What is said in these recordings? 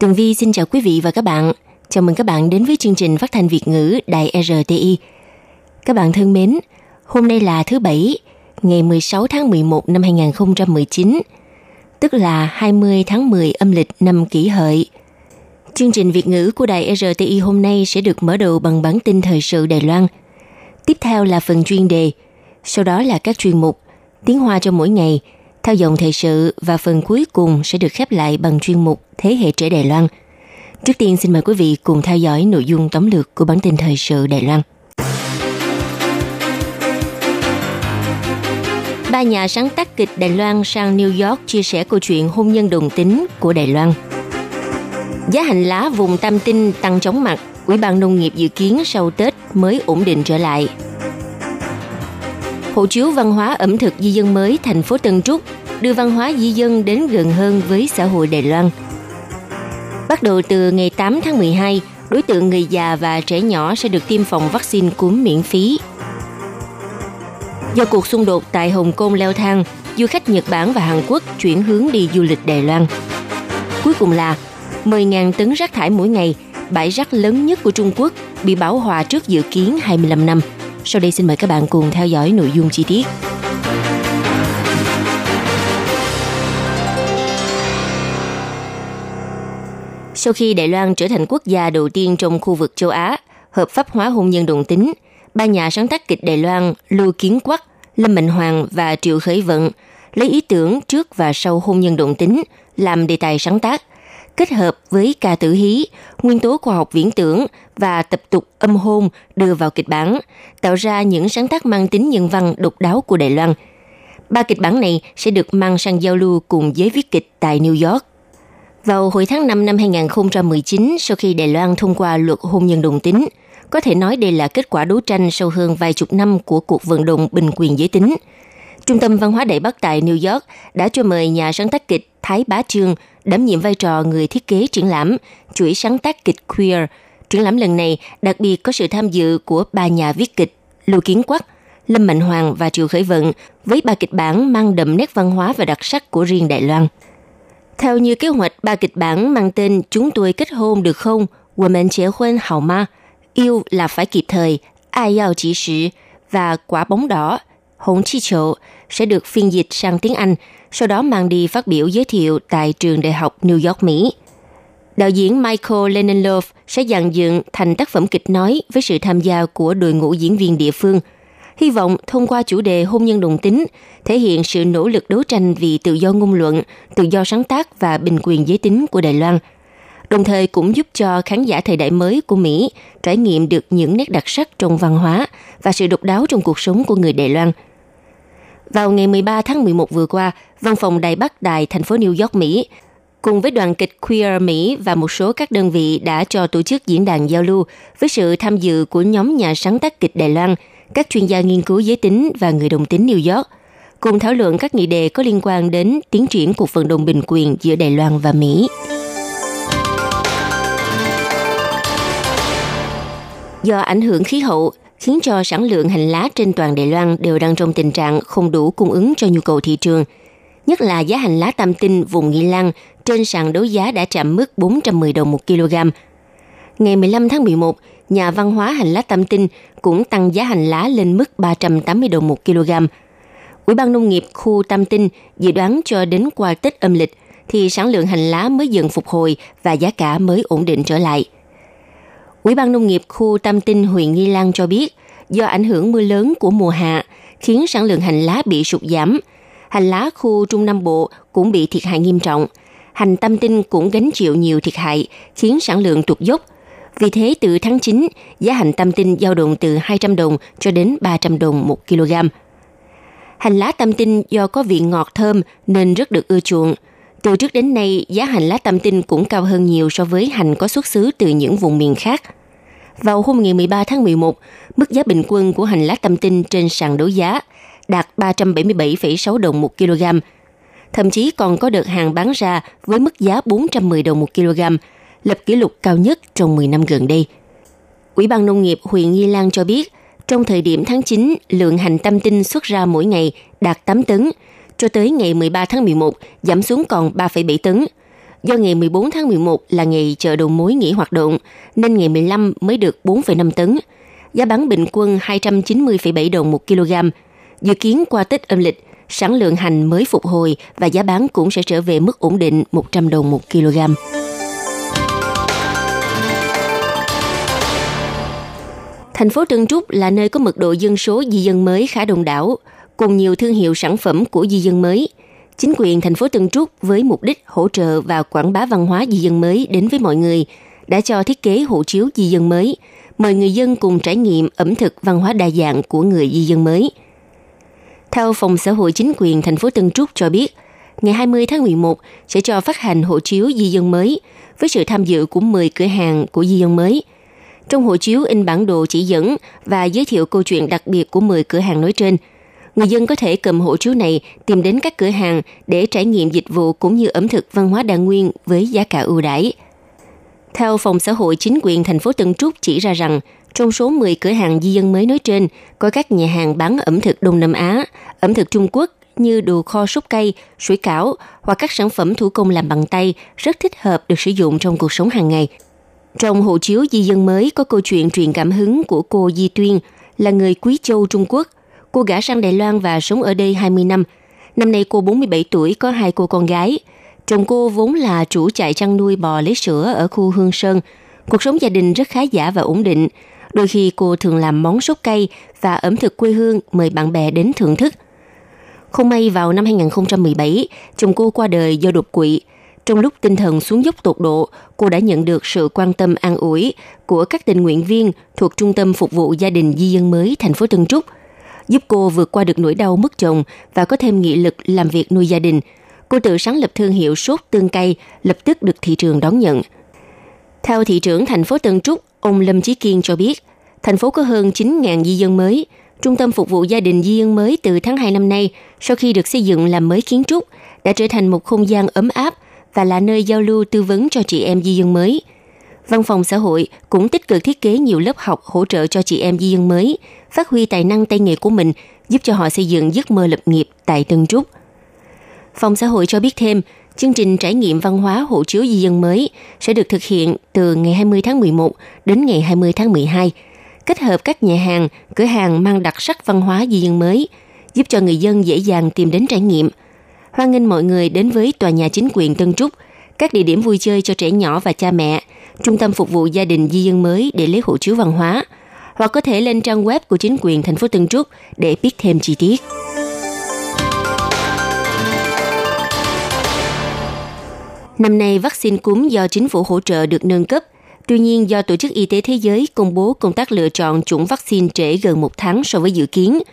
Tường Vi xin chào quý vị và các bạn. Chào mừng các bạn đến với chương trình phát thanh Việt ngữ Đài RTI. Các bạn thân mến, hôm nay là thứ Bảy, ngày 16 tháng 11 năm 2019, tức là 20 tháng 10 âm lịch năm kỷ hợi. Chương trình Việt ngữ của Đài RTI hôm nay sẽ được mở đầu bằng bản tin thời sự Đài Loan. Tiếp theo là phần chuyên đề, sau đó là các chuyên mục Tiếng Hoa cho mỗi ngày, theo dòng thời sự và phần cuối cùng sẽ được khép lại bằng chuyên mục Thế hệ trẻ Đài Loan. Trước tiên xin mời quý vị cùng theo dõi nội dung tóm lược của bản tin thời sự Đài Loan. Ba nhà sáng tác kịch Đài Loan sang New York chia sẻ câu chuyện hôn nhân đồng tính của Đài Loan. Giá hành lá vùng Tam Tinh tăng chóng mặt, Ủy ban Nông nghiệp dự kiến sau Tết mới ổn định trở lại. Hộ chiếu văn hóa ẩm thực di dân mới thành phố Tân Trúc đưa văn hóa di dân đến gần hơn với xã hội Đài Loan. Bắt đầu từ ngày 8 tháng 12, đối tượng người già và trẻ nhỏ sẽ được tiêm phòng vaccine cúm miễn phí. Do cuộc xung đột tại Hồng Kông leo thang, du khách Nhật Bản và Hàn Quốc chuyển hướng đi du lịch Đài Loan. Cuối cùng là 10.000 tấn rác thải mỗi ngày, bãi rác lớn nhất của Trung Quốc bị bảo hòa trước dự kiến 25 năm. Sau đây xin mời các bạn cùng theo dõi nội dung chi tiết. Sau khi Đài Loan trở thành quốc gia đầu tiên trong khu vực châu Á hợp pháp hóa hôn nhân đồng tính, ba nhà sáng tác kịch Đài Loan Lưu Kiến Quắc, Lâm Mạnh Hoàng và Triệu Khởi Vận lấy ý tưởng trước và sau hôn nhân đồng tính làm đề tài sáng tác, kết hợp với ca tử hí, nguyên tố khoa học viễn tưởng và tập tục âm hôn đưa vào kịch bản, tạo ra những sáng tác mang tính nhân văn độc đáo của Đài Loan. Ba kịch bản này sẽ được mang sang giao lưu cùng giới viết kịch tại New York. Vào hồi tháng 5 năm 2019, sau khi Đài Loan thông qua luật hôn nhân đồng tính, có thể nói đây là kết quả đấu tranh sâu hơn vài chục năm của cuộc vận động bình quyền giới tính. Trung tâm Văn hóa Đại Bắc tại New York đã cho mời nhà sáng tác kịch Thái Bá Trương đảm nhiệm vai trò người thiết kế triển lãm chuỗi sáng tác kịch queer. Triển lãm lần này đặc biệt có sự tham dự của ba nhà viết kịch Lưu Kiến Quắc, Lâm Mạnh Hoàng và Triệu Khởi Vận với ba kịch bản mang đậm nét văn hóa và đặc sắc của riêng Đài Loan. Theo như kế hoạch, ba kịch bản mang tên Chúng tôi kết hôn được không? Women chế hôn hào ma, Yêu là phải kịp thời, Ai yào chỉ sự và Quả bóng đỏ, Hỗn chi chậu sẽ được phiên dịch sang tiếng Anh, sau đó mang đi phát biểu giới thiệu tại trường đại học New York, Mỹ. Đạo diễn Michael Leninlov sẽ dàn dựng thành tác phẩm kịch nói với sự tham gia của đội ngũ diễn viên địa phương. Hy vọng thông qua chủ đề hôn nhân đồng tính, thể hiện sự nỗ lực đấu tranh vì tự do ngôn luận, tự do sáng tác và bình quyền giới tính của Đài Loan. Đồng thời cũng giúp cho khán giả thời đại mới của Mỹ trải nghiệm được những nét đặc sắc trong văn hóa và sự độc đáo trong cuộc sống của người Đài Loan. Vào ngày 13 tháng 11 vừa qua, Văn phòng Đài Bắc Đài thành phố New York, Mỹ cùng với đoàn kịch Queer Mỹ và một số các đơn vị đã cho tổ chức diễn đàn giao lưu với sự tham dự của nhóm nhà sáng tác kịch Đài Loan, các chuyên gia nghiên cứu giới tính và người đồng tính New York, cùng thảo luận các nghị đề có liên quan đến tiến triển cuộc vận động bình quyền giữa Đài Loan và Mỹ. Do ảnh hưởng khí hậu, khiến cho sản lượng hành lá trên toàn Đài Loan đều đang trong tình trạng không đủ cung ứng cho nhu cầu thị trường. Nhất là giá hành lá tam tinh vùng Nghi Lan trên sàn đấu giá đã chạm mức 410 đồng một kg. Ngày 15 tháng 11, nhà văn hóa hành lá tam tinh cũng tăng giá hành lá lên mức 380 đồng một kg. Ủy ban nông nghiệp khu Tam Tinh dự đoán cho đến qua Tết âm lịch thì sản lượng hành lá mới dần phục hồi và giá cả mới ổn định trở lại. Ủy ban nông nghiệp khu Tam Tinh huyện Nghi Lan cho biết, do ảnh hưởng mưa lớn của mùa hạ khiến sản lượng hành lá bị sụt giảm. Hành lá khu Trung Nam Bộ cũng bị thiệt hại nghiêm trọng. Hành Tam Tinh cũng gánh chịu nhiều thiệt hại, khiến sản lượng tụt dốc. Vì thế, từ tháng 9, giá hành Tam Tinh dao động từ 200 đồng cho đến 300 đồng một kg. Hành lá tam tinh do có vị ngọt thơm nên rất được ưa chuộng. Từ trước đến nay, giá hành lá tam tinh cũng cao hơn nhiều so với hành có xuất xứ từ những vùng miền khác. Vào hôm ngày 13 tháng 11, mức giá bình quân của hành lá tâm tinh trên sàn đấu giá đạt 377,6 đồng một kg. Thậm chí còn có đợt hàng bán ra với mức giá 410 đồng một kg, lập kỷ lục cao nhất trong 10 năm gần đây. Ủy ban Nông nghiệp huyện Nghi Lan cho biết, trong thời điểm tháng 9, lượng hành tâm tinh xuất ra mỗi ngày đạt 8 tấn, cho tới ngày 13 tháng 11 giảm xuống còn 3,7 tấn. Do ngày 14 tháng 11 là ngày chợ đầu mối nghỉ hoạt động, nên ngày 15 mới được 4,5 tấn. Giá bán bình quân 290,7 đồng một kg. Dự kiến qua Tết âm lịch, sản lượng hành mới phục hồi và giá bán cũng sẽ trở về mức ổn định 100 đồng một kg. Thành phố Tân Trúc là nơi có mật độ dân số di dân mới khá đông đảo, cùng nhiều thương hiệu sản phẩm của di dân mới. Chính quyền thành phố Tân Trúc với mục đích hỗ trợ và quảng bá văn hóa di dân mới đến với mọi người đã cho thiết kế hộ chiếu di dân mới, mời người dân cùng trải nghiệm ẩm thực văn hóa đa dạng của người di dân mới. Theo Phòng xã hội chính quyền thành phố Tân Trúc cho biết, ngày 20 tháng 11 sẽ cho phát hành hộ chiếu di dân mới với sự tham dự của 10 cửa hàng của di dân mới – trong hộ chiếu in bản đồ chỉ dẫn và giới thiệu câu chuyện đặc biệt của 10 cửa hàng nói trên. Người dân có thể cầm hộ chiếu này tìm đến các cửa hàng để trải nghiệm dịch vụ cũng như ẩm thực văn hóa đa nguyên với giá cả ưu đãi. Theo Phòng xã hội chính quyền thành phố Tân Trúc chỉ ra rằng, trong số 10 cửa hàng di dân mới nói trên, có các nhà hàng bán ẩm thực Đông Nam Á, ẩm thực Trung Quốc như đồ kho súp cây, sủi cảo hoặc các sản phẩm thủ công làm bằng tay rất thích hợp được sử dụng trong cuộc sống hàng ngày – trong hộ chiếu di dân mới có câu chuyện truyền cảm hứng của cô Di Tuyên, là người Quý Châu, Trung Quốc. Cô gả sang Đài Loan và sống ở đây 20 năm. Năm nay cô 47 tuổi, có hai cô con gái. Chồng cô vốn là chủ trại chăn nuôi bò lấy sữa ở khu Hương Sơn. Cuộc sống gia đình rất khá giả và ổn định. Đôi khi cô thường làm món sốt cây và ẩm thực quê hương mời bạn bè đến thưởng thức. Không may vào năm 2017, chồng cô qua đời do đột quỵ – trong lúc tinh thần xuống dốc tột độ, cô đã nhận được sự quan tâm an ủi của các tình nguyện viên thuộc Trung tâm Phục vụ Gia đình Di dân mới thành phố Tân Trúc, giúp cô vượt qua được nỗi đau mất chồng và có thêm nghị lực làm việc nuôi gia đình. Cô tự sáng lập thương hiệu sốt tương cay, lập tức được thị trường đón nhận. Theo thị trưởng thành phố Tân Trúc, ông Lâm Chí Kiên cho biết, thành phố có hơn 9.000 di dân mới. Trung tâm phục vụ gia đình di dân mới từ tháng 2 năm nay, sau khi được xây dựng làm mới kiến trúc, đã trở thành một không gian ấm áp và là nơi giao lưu tư vấn cho chị em di dân mới. Văn phòng xã hội cũng tích cực thiết kế nhiều lớp học hỗ trợ cho chị em di dân mới, phát huy tài năng tay nghề của mình, giúp cho họ xây dựng giấc mơ lập nghiệp tại Tân Trúc. Phòng xã hội cho biết thêm, chương trình trải nghiệm văn hóa hộ chiếu di dân mới sẽ được thực hiện từ ngày 20 tháng 11 đến ngày 20 tháng 12, kết hợp các nhà hàng, cửa hàng mang đặc sắc văn hóa di dân mới, giúp cho người dân dễ dàng tìm đến trải nghiệm – hoan nghênh mọi người đến với tòa nhà chính quyền Tân Trúc, các địa điểm vui chơi cho trẻ nhỏ và cha mẹ, trung tâm phục vụ gia đình di dân mới để lấy hộ chiếu văn hóa, hoặc có thể lên trang web của chính quyền thành phố Tân Trúc để biết thêm chi tiết. Năm nay, vaccine cúm do chính phủ hỗ trợ được nâng cấp. Tuy nhiên, do Tổ chức Y tế Thế giới công bố công tác lựa chọn chủng vaccine trễ gần một tháng so với dự kiến –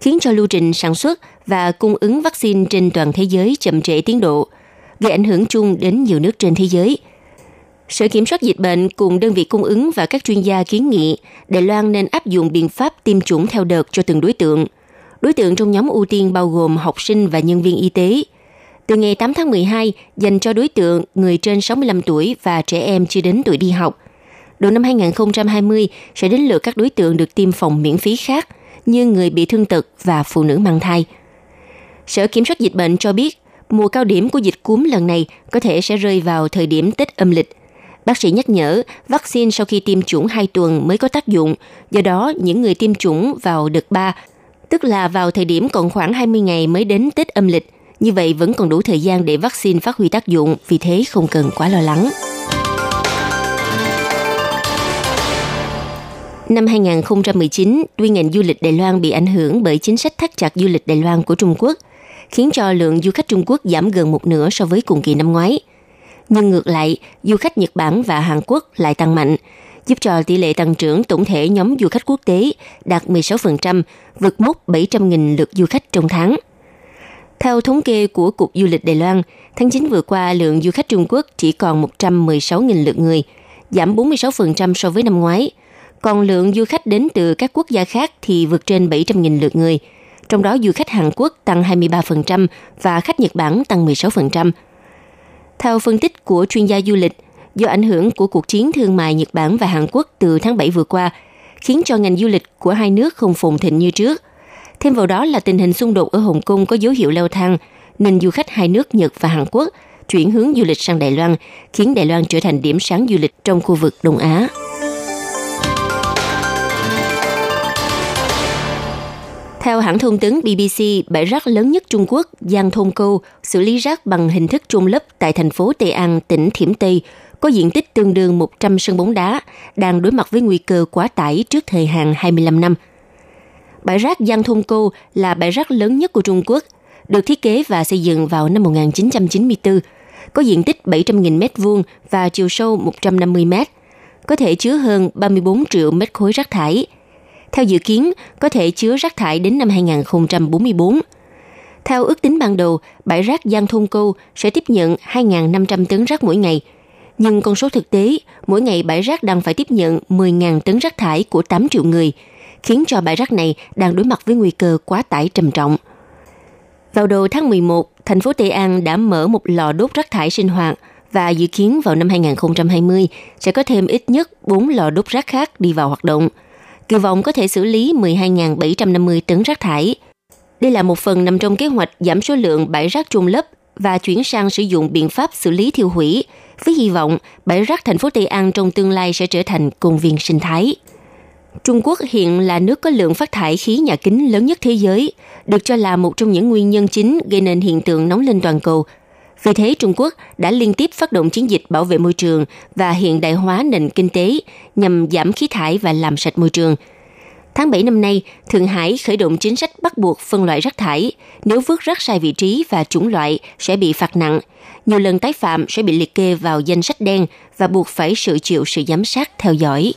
khiến cho lưu trình sản xuất và cung ứng vaccine trên toàn thế giới chậm trễ tiến độ, gây ảnh hưởng chung đến nhiều nước trên thế giới. Sở Kiểm soát Dịch bệnh cùng đơn vị cung ứng và các chuyên gia kiến nghị Đài Loan nên áp dụng biện pháp tiêm chủng theo đợt cho từng đối tượng. Đối tượng trong nhóm ưu tiên bao gồm học sinh và nhân viên y tế. Từ ngày 8 tháng 12 dành cho đối tượng người trên 65 tuổi và trẻ em chưa đến tuổi đi học. Đầu năm 2020 sẽ đến lượt các đối tượng được tiêm phòng miễn phí khác như người bị thương tật và phụ nữ mang thai. Sở Kiểm soát Dịch bệnh cho biết, mùa cao điểm của dịch cúm lần này có thể sẽ rơi vào thời điểm Tết âm lịch. Bác sĩ nhắc nhở, vaccine sau khi tiêm chủng 2 tuần mới có tác dụng, do đó những người tiêm chủng vào đợt 3, tức là vào thời điểm còn khoảng 20 ngày mới đến Tết âm lịch, như vậy vẫn còn đủ thời gian để vaccine phát huy tác dụng, vì thế không cần quá lo lắng. Năm 2019, tuy ngành du lịch Đài Loan bị ảnh hưởng bởi chính sách thắt chặt du lịch Đài Loan của Trung Quốc, khiến cho lượng du khách Trung Quốc giảm gần một nửa so với cùng kỳ năm ngoái. Nhưng ngược lại, du khách Nhật Bản và Hàn Quốc lại tăng mạnh, giúp cho tỷ lệ tăng trưởng tổng thể nhóm du khách quốc tế đạt 16%, vượt mốc 700.000 lượt du khách trong tháng. Theo thống kê của Cục Du lịch Đài Loan, tháng 9 vừa qua lượng du khách Trung Quốc chỉ còn 116.000 lượt người, giảm 46% so với năm ngoái. Còn lượng du khách đến từ các quốc gia khác thì vượt trên 700.000 lượt người. Trong đó du khách Hàn Quốc tăng 23% và khách Nhật Bản tăng 16%. Theo phân tích của chuyên gia du lịch, do ảnh hưởng của cuộc chiến thương mại Nhật Bản và Hàn Quốc từ tháng 7 vừa qua, khiến cho ngành du lịch của hai nước không phồn thịnh như trước. Thêm vào đó là tình hình xung đột ở Hồng Kông có dấu hiệu leo thang, nên du khách hai nước Nhật và Hàn Quốc chuyển hướng du lịch sang Đài Loan, khiến Đài Loan trở thành điểm sáng du lịch trong khu vực Đông Á. Theo hãng thông tấn BBC, bãi rác lớn nhất Trung Quốc, Giang Thôn Câu, xử lý rác bằng hình thức trôn lấp tại thành phố Tây An, tỉnh Thiểm Tây, có diện tích tương đương 100 sân bóng đá, đang đối mặt với nguy cơ quá tải trước thời hạn 25 năm. Bãi rác Giang Thôn Câu là bãi rác lớn nhất của Trung Quốc, được thiết kế và xây dựng vào năm 1994, có diện tích 700.000 m2 và chiều sâu 150 m, có thể chứa hơn 34 triệu mét khối rác thải – theo dự kiến, có thể chứa rác thải đến năm 2044. Theo ước tính ban đầu, bãi rác Giang Thôn Câu sẽ tiếp nhận 2.500 tấn rác mỗi ngày. Nhưng con số thực tế, mỗi ngày bãi rác đang phải tiếp nhận 10.000 tấn rác thải của 8 triệu người, khiến cho bãi rác này đang đối mặt với nguy cơ quá tải trầm trọng. Vào đầu tháng 11, thành phố Tây An đã mở một lò đốt rác thải sinh hoạt và dự kiến vào năm 2020 sẽ có thêm ít nhất 4 lò đốt rác khác đi vào hoạt động – kỳ vọng có thể xử lý 12.750 tấn rác thải. Đây là một phần nằm trong kế hoạch giảm số lượng bãi rác chôn lấp và chuyển sang sử dụng biện pháp xử lý thiêu hủy, với hy vọng bãi rác thành phố Tây An trong tương lai sẽ trở thành công viên sinh thái. Trung Quốc hiện là nước có lượng phát thải khí nhà kính lớn nhất thế giới, được cho là một trong những nguyên nhân chính gây nên hiện tượng nóng lên toàn cầu vì thế, Trung Quốc đã liên tiếp phát động chiến dịch bảo vệ môi trường và hiện đại hóa nền kinh tế nhằm giảm khí thải và làm sạch môi trường. Tháng 7 năm nay, Thượng Hải khởi động chính sách bắt buộc phân loại rác thải. Nếu vứt rác sai vị trí và chủng loại sẽ bị phạt nặng. Nhiều lần tái phạm sẽ bị liệt kê vào danh sách đen và buộc phải sự chịu sự giám sát theo dõi.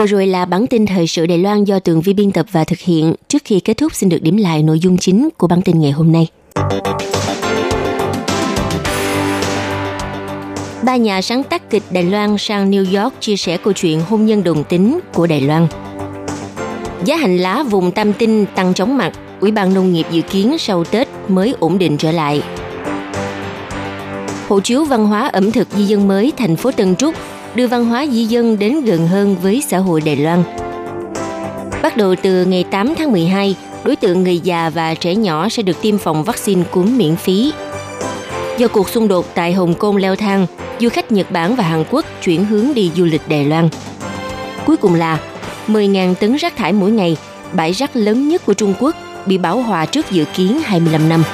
Vừa rồi là bản tin thời sự Đài Loan do Tường Vi biên tập và thực hiện. Trước khi kết thúc xin được điểm lại nội dung chính của bản tin ngày hôm nay. Ba nhà sáng tác kịch Đài Loan sang New York chia sẻ câu chuyện hôn nhân đồng tính của Đài Loan. Giá hành lá vùng Tam Tinh tăng chóng mặt, Ủy ban Nông nghiệp dự kiến sau Tết mới ổn định trở lại. Hộ chiếu văn hóa ẩm thực di dân mới thành phố Tân Trúc đưa văn hóa di dân đến gần hơn với xã hội Đài Loan. Bắt đầu từ ngày 8 tháng 12, đối tượng người già và trẻ nhỏ sẽ được tiêm phòng vaccine cúm miễn phí. Do cuộc xung đột tại Hồng Kông leo thang, du khách Nhật Bản và Hàn Quốc chuyển hướng đi du lịch Đài Loan. Cuối cùng là 10.000 tấn rác thải mỗi ngày, bãi rác lớn nhất của Trung Quốc bị bảo hòa trước dự kiến 25 năm.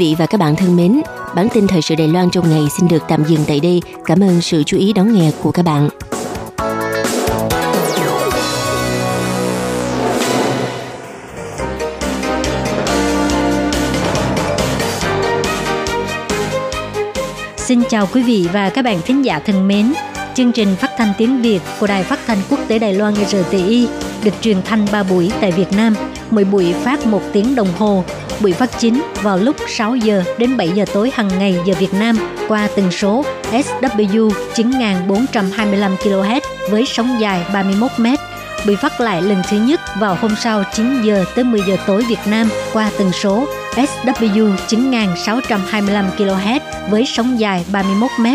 Vị và các bạn thân mến, bản tin thời sự Đài Loan trong ngày xin được tạm dừng tại đây. Cảm ơn sự chú ý đón nghe của các bạn. Xin chào quý vị và các bạn thính giả thân mến. Chương trình phát thanh tiếng Việt của Đài Phát thanh Quốc tế Đài Loan RTI được truyền thanh 3 buổi tại Việt Nam, mỗi buổi phát 1 tiếng đồng hồ Bị phát chính vào lúc 6 giờ đến 7 giờ tối hàng ngày giờ Việt Nam qua tần số SW 9425 kHz với sóng dài 31 m. Bị phát lại lần thứ nhất vào hôm sau 9 giờ tới 10 giờ tối Việt Nam qua tần số SW 9625 kHz với sóng dài 31 m.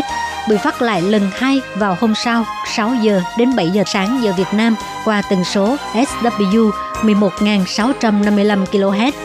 Bị phát lại lần hai vào hôm sau 6 giờ đến 7 giờ sáng giờ Việt Nam qua tần số SW 11.655 kHz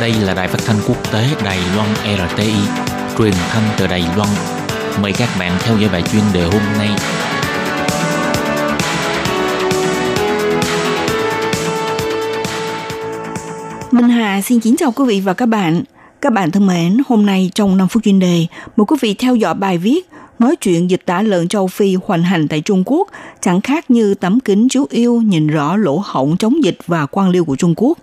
Đây là đài phát thanh quốc tế Đài Loan RTI, truyền thanh từ Đài Loan. Mời các bạn theo dõi bài chuyên đề hôm nay. Minh Hà xin kính chào quý vị và các bạn. Các bạn thân mến, hôm nay trong 5 phút chuyên đề, mời quý vị theo dõi bài viết nói chuyện dịch tả lợn châu Phi hoành hành tại Trung Quốc chẳng khác như tấm kính chiếu yêu nhìn rõ lỗ hổng chống dịch và quan liêu của Trung Quốc.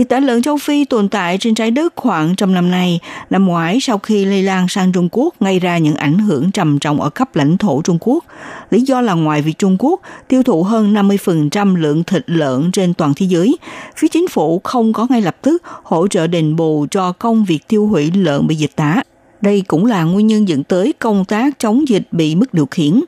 Dịch tả lợn châu Phi tồn tại trên trái đất khoảng trăm năm nay. Năm ngoái, sau khi lây lan sang Trung Quốc, gây ra những ảnh hưởng trầm trọng ở khắp lãnh thổ Trung Quốc. Lý do là ngoài việc Trung Quốc tiêu thụ hơn 50% lượng thịt lợn trên toàn thế giới, phía chính phủ không có ngay lập tức hỗ trợ đền bù cho công việc tiêu hủy lợn bị dịch tả. Đây cũng là nguyên nhân dẫn tới công tác chống dịch bị mất điều khiển.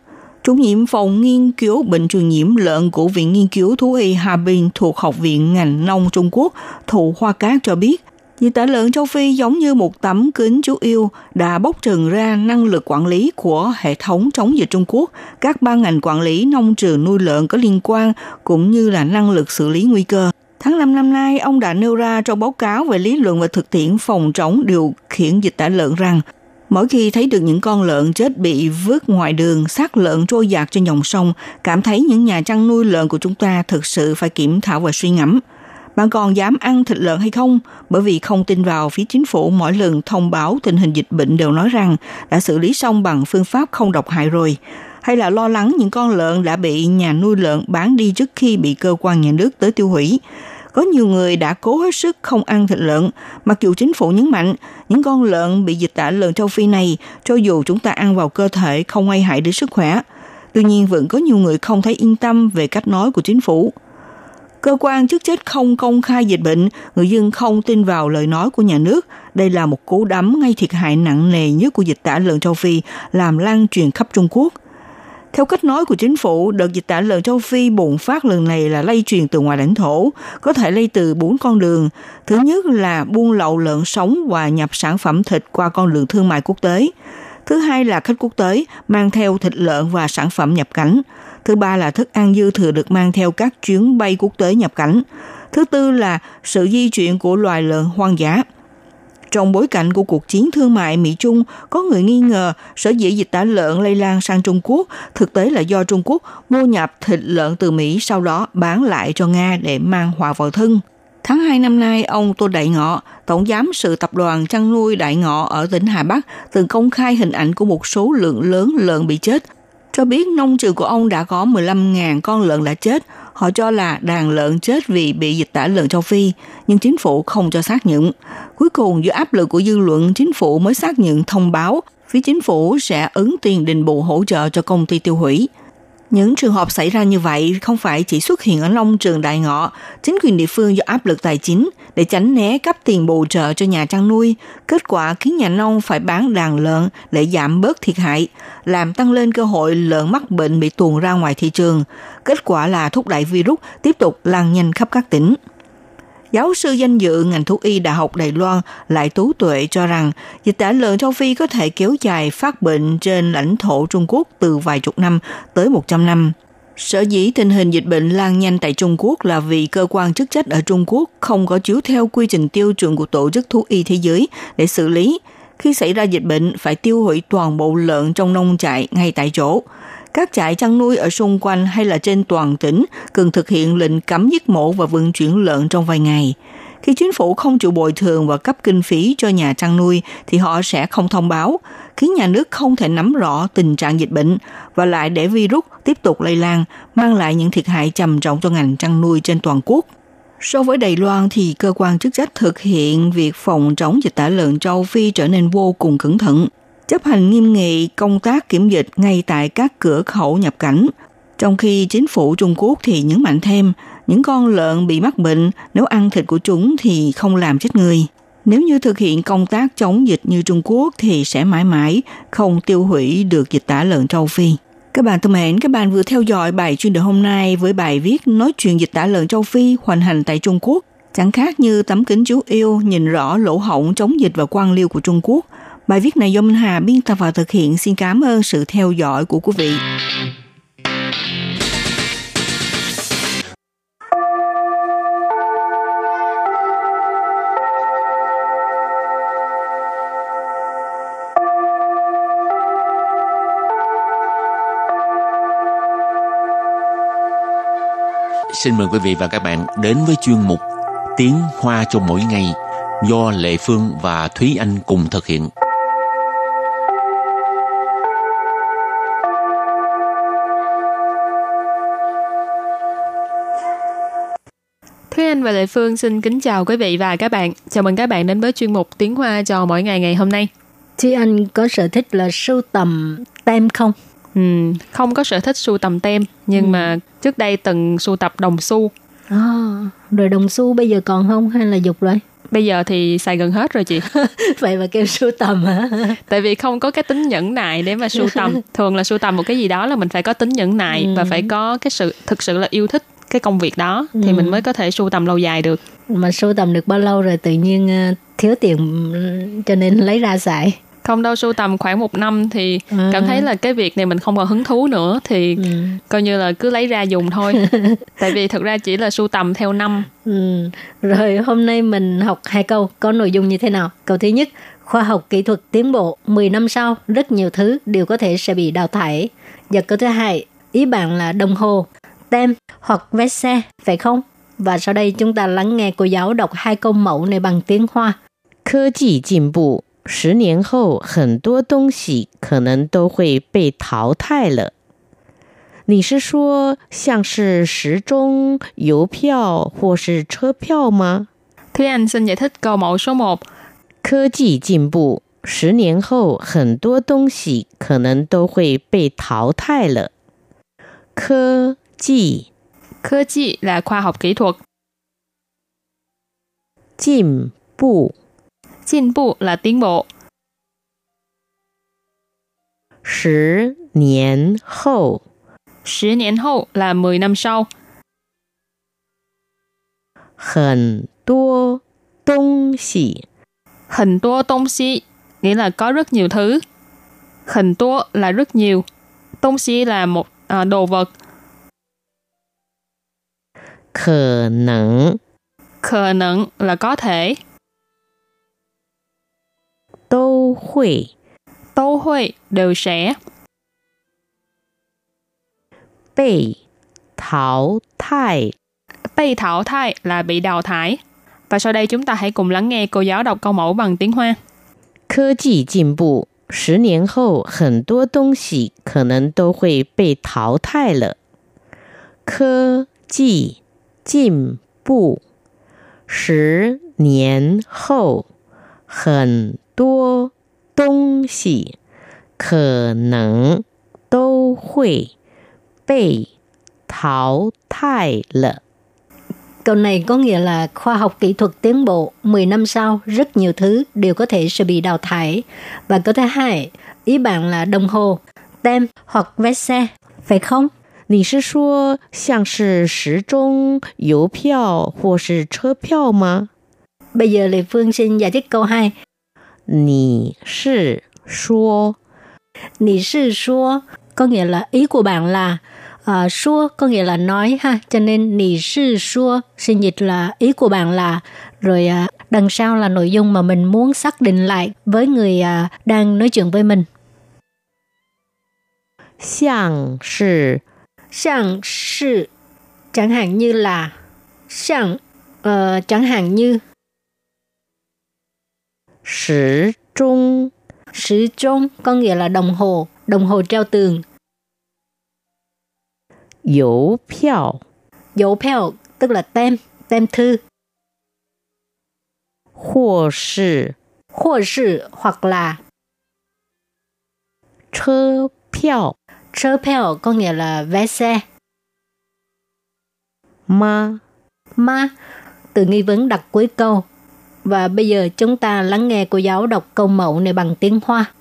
Chủ nhiệm phòng nghiên cứu bệnh truyền nhiễm lợn của Viện Nghiên cứu Thú y Hà Bình thuộc Học viện Ngành Nông Trung Quốc, Thụ Hoa Cát cho biết, dịch tả lợn châu Phi giống như một tấm kính chú yêu đã bóc trần ra năng lực quản lý của hệ thống chống dịch Trung Quốc, các ban ngành quản lý nông trường nuôi lợn có liên quan cũng như là năng lực xử lý nguy cơ. Tháng 5 năm nay, ông đã nêu ra trong báo cáo về lý luận và thực tiễn phòng chống điều khiển dịch tả lợn rằng Mỗi khi thấy được những con lợn chết bị vứt ngoài đường, xác lợn trôi dạt trên dòng sông, cảm thấy những nhà chăn nuôi lợn của chúng ta thực sự phải kiểm thảo và suy ngẫm. Bạn còn dám ăn thịt lợn hay không? Bởi vì không tin vào phía chính phủ mỗi lần thông báo tình hình dịch bệnh đều nói rằng đã xử lý xong bằng phương pháp không độc hại rồi. Hay là lo lắng những con lợn đã bị nhà nuôi lợn bán đi trước khi bị cơ quan nhà nước tới tiêu hủy có nhiều người đã cố hết sức không ăn thịt lợn, mặc dù chính phủ nhấn mạnh những con lợn bị dịch tả lợn châu Phi này, cho dù chúng ta ăn vào cơ thể không gây hại đến sức khỏe. Tuy nhiên vẫn có nhiều người không thấy yên tâm về cách nói của chính phủ. Cơ quan chức trách không công khai dịch bệnh, người dân không tin vào lời nói của nhà nước. Đây là một cú đấm ngay thiệt hại nặng nề nhất của dịch tả lợn châu Phi, làm lan truyền khắp Trung Quốc. Theo cách nói của chính phủ, đợt dịch tả lợn châu Phi bùng phát lần này là lây truyền từ ngoài lãnh thổ, có thể lây từ bốn con đường. Thứ nhất là buôn lậu lợn sống và nhập sản phẩm thịt qua con đường thương mại quốc tế. Thứ hai là khách quốc tế mang theo thịt lợn và sản phẩm nhập cảnh. Thứ ba là thức ăn dư thừa được mang theo các chuyến bay quốc tế nhập cảnh. Thứ tư là sự di chuyển của loài lợn hoang dã. Trong bối cảnh của cuộc chiến thương mại Mỹ-Trung, có người nghi ngờ sở dĩ dịch tả lợn lây lan sang Trung Quốc thực tế là do Trung Quốc mua nhập thịt lợn từ Mỹ sau đó bán lại cho Nga để mang họa vào thân. Tháng 2 năm nay, ông Tô Đại Ngọ, Tổng giám sự tập đoàn chăn nuôi Đại Ngọ ở tỉnh Hà Bắc, từng công khai hình ảnh của một số lượng lớn lợn bị chết, cho biết nông trường của ông đã có 15.000 con lợn đã chết, Họ cho là đàn lợn chết vì bị dịch tả lợn châu Phi, nhưng chính phủ không cho xác nhận. Cuối cùng, dưới áp lực của dư luận, chính phủ mới xác nhận thông báo phía chính phủ sẽ ứng tiền đền bù hỗ trợ cho công ty tiêu hủy. Những trường hợp xảy ra như vậy không phải chỉ xuất hiện ở nông trường đại ngọ, chính quyền địa phương do áp lực tài chính để tránh né cấp tiền bù trợ cho nhà chăn nuôi, kết quả khiến nhà nông phải bán đàn lợn để giảm bớt thiệt hại, làm tăng lên cơ hội lợn mắc bệnh bị tuồn ra ngoài thị trường. Kết quả là thúc đẩy virus tiếp tục lan nhanh khắp các tỉnh. Giáo sư danh dự ngành thú y Đại học Đài Loan lại tú tuệ cho rằng dịch tả lợn châu Phi có thể kéo dài phát bệnh trên lãnh thổ Trung Quốc từ vài chục năm tới 100 năm. Sở dĩ tình hình dịch bệnh lan nhanh tại Trung Quốc là vì cơ quan chức trách ở Trung Quốc không có chiếu theo quy trình tiêu chuẩn của Tổ chức Thú y Thế giới để xử lý. Khi xảy ra dịch bệnh, phải tiêu hủy toàn bộ lợn trong nông trại ngay tại chỗ – các trại chăn nuôi ở xung quanh hay là trên toàn tỉnh cần thực hiện lệnh cấm giết mổ và vận chuyển lợn trong vài ngày. Khi chính phủ không chịu bồi thường và cấp kinh phí cho nhà chăn nuôi thì họ sẽ không thông báo, khiến nhà nước không thể nắm rõ tình trạng dịch bệnh và lại để virus tiếp tục lây lan, mang lại những thiệt hại trầm trọng cho ngành chăn nuôi trên toàn quốc. So với Đài Loan thì cơ quan chức trách thực hiện việc phòng chống dịch tả lợn châu Phi trở nên vô cùng cẩn thận chấp hành nghiêm nghị công tác kiểm dịch ngay tại các cửa khẩu nhập cảnh. Trong khi chính phủ Trung Quốc thì nhấn mạnh thêm, những con lợn bị mắc bệnh nếu ăn thịt của chúng thì không làm chết người. Nếu như thực hiện công tác chống dịch như Trung Quốc thì sẽ mãi mãi không tiêu hủy được dịch tả lợn châu Phi. Các bạn thân mến, các bạn vừa theo dõi bài chuyên đề hôm nay với bài viết nói chuyện dịch tả lợn châu Phi hoành hành tại Trung Quốc. Chẳng khác như tấm kính chú yêu nhìn rõ lỗ hổng chống dịch và quan liêu của Trung Quốc – Bài viết này do Minh Hà biên tập và thực hiện. Xin cảm ơn sự theo dõi của quý vị. Xin mời quý vị và các bạn đến với chuyên mục Tiếng Hoa cho mỗi ngày do Lệ Phương và Thúy Anh cùng thực hiện. Và Lệ Phương xin kính chào quý vị và các bạn. Chào mừng các bạn đến với chuyên mục Tiếng Hoa cho mỗi ngày ngày hôm nay. Thúy Anh có sở thích là sưu tầm tem không? Ừ, không có sở thích sưu tầm tem, nhưng ừ. mà trước đây từng sưu tập đồng xu. À, rồi đồng xu bây giờ còn không hay là dục rồi? Bây giờ thì xài gần hết rồi chị. Vậy mà kêu sưu tầm hả? Tại vì không có cái tính nhẫn nại để mà sưu tầm. Thường là sưu tầm một cái gì đó là mình phải có tính nhẫn nại ừ. và phải có cái sự thực sự là yêu thích cái công việc đó ừ. thì mình mới có thể sưu tầm lâu dài được. Mà sưu tầm được bao lâu rồi tự nhiên ờ, thiếu tiền cho nên lấy ra xài không đâu sưu tầm khoảng một năm thì à. cảm thấy là cái việc này mình không còn hứng thú nữa thì ừ. coi như là cứ lấy ra dùng thôi tại vì thực ra chỉ là sưu tầm theo năm ừ. rồi hôm nay mình học hai câu có nội dung như thế nào câu thứ nhất khoa học kỹ thuật tiến bộ 10 năm sau rất nhiều thứ đều có thể sẽ bị đào thải và câu thứ hai ý bạn là đồng hồ tem hoặc vé xe phải không và sau đây chúng ta lắng nghe cô giáo đọc hai câu mẫu này bằng tiếng Hoa. 科技进步十年后，很多东西可能都会被淘汰了。你是说像是时钟、邮票或是车票吗？Thúy Anh xin giải thích câu mẫu số 1. 科技进步，十年后很多东西可能都会被淘汰了。科 技，科技 là khoa học kỹ thuật. 进步。进步 là tiến bộ. 十年后，十年后 là 10 năm sau. 很多东西，很多东西 nghĩa là có rất nhiều thứ. Hình tố là rất nhiều. Tông xí là một à, đồ vật. Khả năng Khả năng là có thể. 都会都会 đều sẽ bị thảo thải bị thảo thải là bị đào thải và sau đây chúng ta hãy cùng lắng nghe cô giáo đọc câu mẫu bằng tiếng Hoa. 科技进步，十年后很多东西可能都会被淘汰了。科技 进步，十年后很多东西可能都会被淘汰了。Câu này có nghĩa là khoa học kỹ thuật tiến bộ, 10 năm sau rất nhiều thứ đều có thể sẽ bị đào thải. Và câu thứ hai, ý bạn là đồng hồ, tem hoặc vé xe, phải không? 你是说像是时钟、邮票或是车票吗？Bây giờ Lê Phương xin giải thích câu 2. 你是说你是说 có nghĩa là ý của bạn là uh, số có nghĩa là nói ha cho nên nì sư số xin dịch là ý của bạn là rồi uh, đằng sau là nội dung mà mình muốn xác định lại với người uh, đang nói chuyện với mình 像是 像是 chẳng hạn như là 像 uh, chẳng hạn như 时钟，时钟 có nghĩa là đồng hồ, đồng hồ treo tường. 邮票，邮票 tức là tem, tem thư. 或是，或是 hoặc là 车票， 车票 có nghĩa là vé xe. 吗？吗? từ nghi vấn đặt cuối câu và bây giờ chúng ta lắng nghe cô giáo đọc câu mẫu này bằng tiếng Hoa.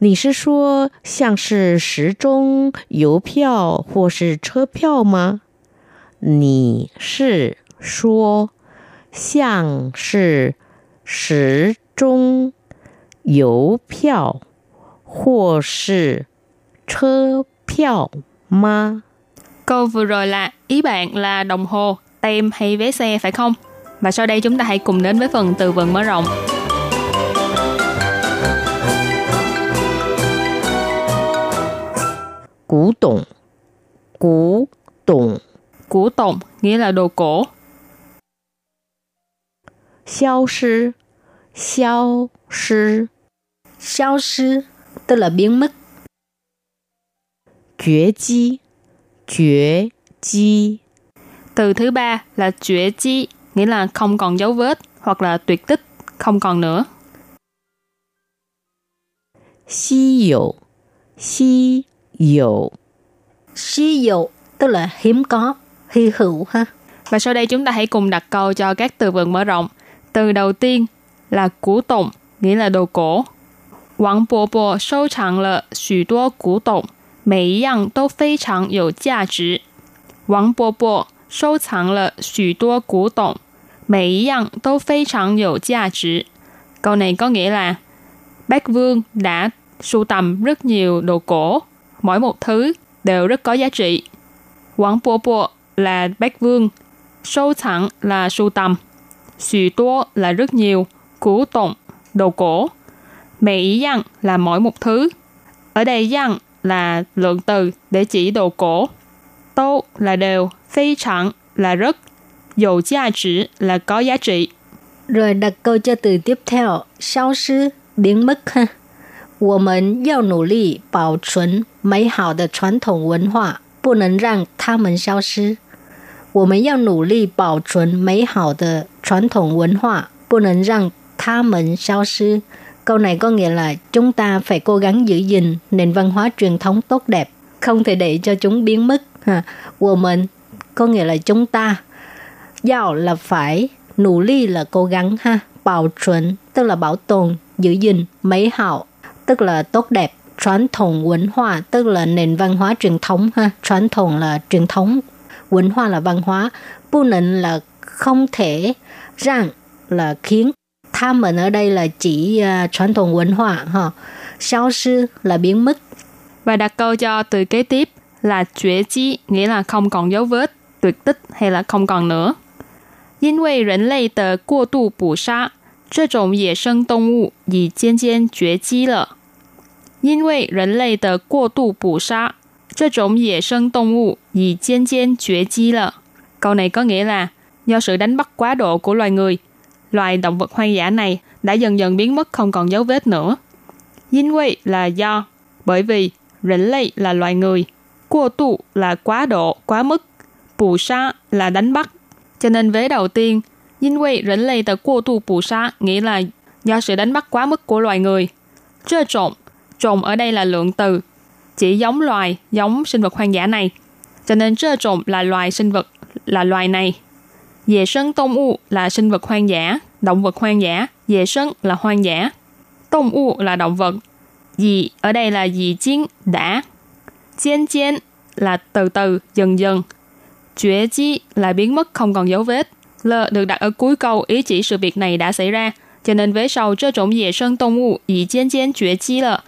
你是说像是时钟、邮票或是车票吗？你是说像是时钟、邮票或是车 票吗？Câu vừa rồi là ý bạn là đồng hồ, tem hay vé xe phải không? Và sau đây chúng ta hãy cùng đến với phần từ vựng mở rộng. Củ tổng Củ tổng Củ tổng nghĩa là đồ cổ. Xao sư Xao sư Xao sư tức là biến mất 绝迹，绝迹， Từ thứ ba là chuyển chi, nghĩa là không còn dấu vết hoặc là tuyệt tích, không còn nữa. 稀有，稀有， Xí dụ tức là hiếm có, hy hữu ha. Và sau đây chúng ta hãy cùng đặt câu cho các từ vựng mở rộng. Từ đầu tiên là củ tổng, nghĩa là đồ cổ. Wang Bo Bo sâu藏了许多古董， 每一样都非常有价值。王伯伯收藏了许多古董，每一样都非常有价值. Câu này có nghĩa là Bác Vương đã sưu tầm rất nhiều đồ cổ, mỗi một thứ đều rất có giá trị. Quảng Bộ Bộ là bác vương, sâu thẳng là sưu tầm, xù tố là rất nhiều, củ tổng, đồ cổ. Mẹ ý yang là mỗi một thứ. Ở đây yang là lượng từ để chỉ đồ cổ. Tô là đều, phi chẳng là rất, dầu giá trị là có giá trị. Rồi đặt câu cho từ tiếp theo, sao sư, biến mất ha. 我们要努力保存美好的传统文化，不能让它们消失。我们要努力保存美好的传统文化，不能让它们消失。 Câu này có nghĩa là chúng ta phải cố gắng giữ gìn nền văn hóa truyền thống tốt đẹp, không thể để cho chúng biến mất. Ha. Của mình có nghĩa là chúng ta. Giao là phải, nỗ lực là cố gắng ha. Bảo chuẩn tức là bảo tồn, giữ gìn, mấy hảo tức là tốt đẹp. Truyền thống văn hóa tức là nền văn hóa truyền thống ha. Truyền thống là truyền thống, văn hóa là văn hóa. Bu nịnh là không thể, rằng là khiến. Tha mình ở đây là chỉ uh, truyền thống văn hóa ha. Sao sư là biến mất. Và đặt câu cho từ kế tiếp là chuyển chi, nghĩa là không còn dấu vết, tuyệt tích hay là không còn nữa. 因为人类的过度捕杀，这种野生动物已渐渐绝迹了。因为人类的过度捕杀，这种野生动物已渐渐绝迹了。Câu này có nghĩa là do sự đánh bắt quá độ của loài người, loài động vật hoang dã này đã dần dần biến mất không còn dấu vết nữa. Dinh quy là do, bởi vì rỉnh lây là loài người, cua tụ là quá độ, quá mức, bù sa là đánh bắt. Cho nên vế đầu tiên, dinh quy rỉnh lây tờ cua tụ bù sa nghĩa là do sự đánh bắt quá mức của loài người. Trơ trộm, trộm ở đây là lượng từ, chỉ giống loài, giống sinh vật hoang dã này. Cho nên trơ trộm là loài sinh vật, là loài này, Dệ sân tông u là sinh vật hoang dã, động vật hoang dã. Dệ sân là hoang dã. Tông u là động vật. Dì ở đây là dì chiến, đã. Chiên chiên là từ từ, dần dần. Chuyển chi là biến mất không còn dấu vết. L được đặt ở cuối câu ý chỉ sự việc này đã xảy ra. Cho nên vế sau, cho trộn dệ sân tông u dì chiên chiên chuyển chi là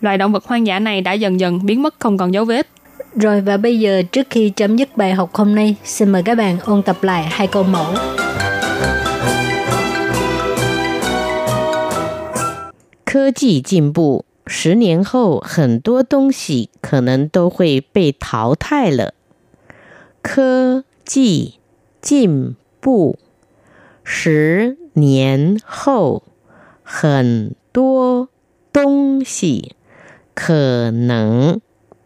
loài động vật hoang dã này đã dần dần biến mất không còn dấu vết. Rồi và bây giờ trước khi chấm dứt bài học hôm nay, xin mời các bạn ôn tập lại hai câu mẫu. 科技进步，十年后很多东西可能都会被淘汰了。科技进步，十年后很多东西可能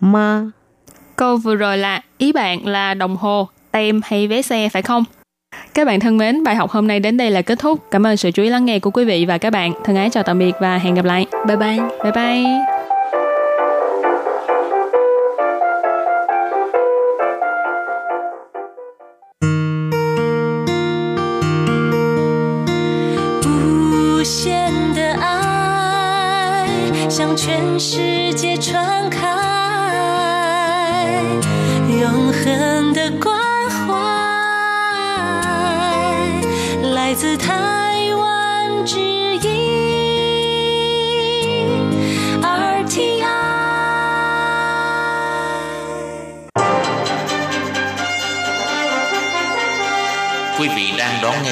吗？Câu vừa rồi là ý bạn là đồng hồ, tem hay vé xe phải không? Các bạn thân mến, bài học hôm nay đến đây là kết thúc. Cảm ơn sự chú ý lắng nghe của quý vị và các bạn. Thân ái chào tạm biệt và hẹn gặp lại. Bye bye. Bye bye.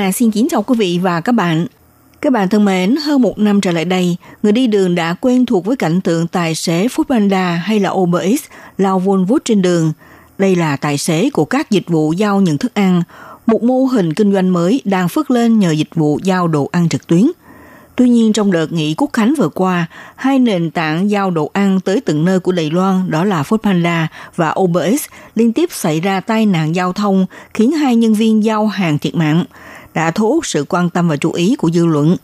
Hà xin kính chào quý vị và các bạn. Các bạn thân mến, hơn một năm trở lại đây, người đi đường đã quen thuộc với cảnh tượng tài xế Foodpanda hay là Uber Eats lao vun vút trên đường. Đây là tài xế của các dịch vụ giao nhận thức ăn, một mô hình kinh doanh mới đang phất lên nhờ dịch vụ giao đồ ăn trực tuyến. Tuy nhiên trong đợt nghỉ quốc khánh vừa qua, hai nền tảng giao đồ ăn tới từng nơi của Đài Loan đó là Foodpanda và Uber Eats liên tiếp xảy ra tai nạn giao thông khiến hai nhân viên giao hàng thiệt mạng, đã thu hút sự quan tâm và chú ý của dư luận.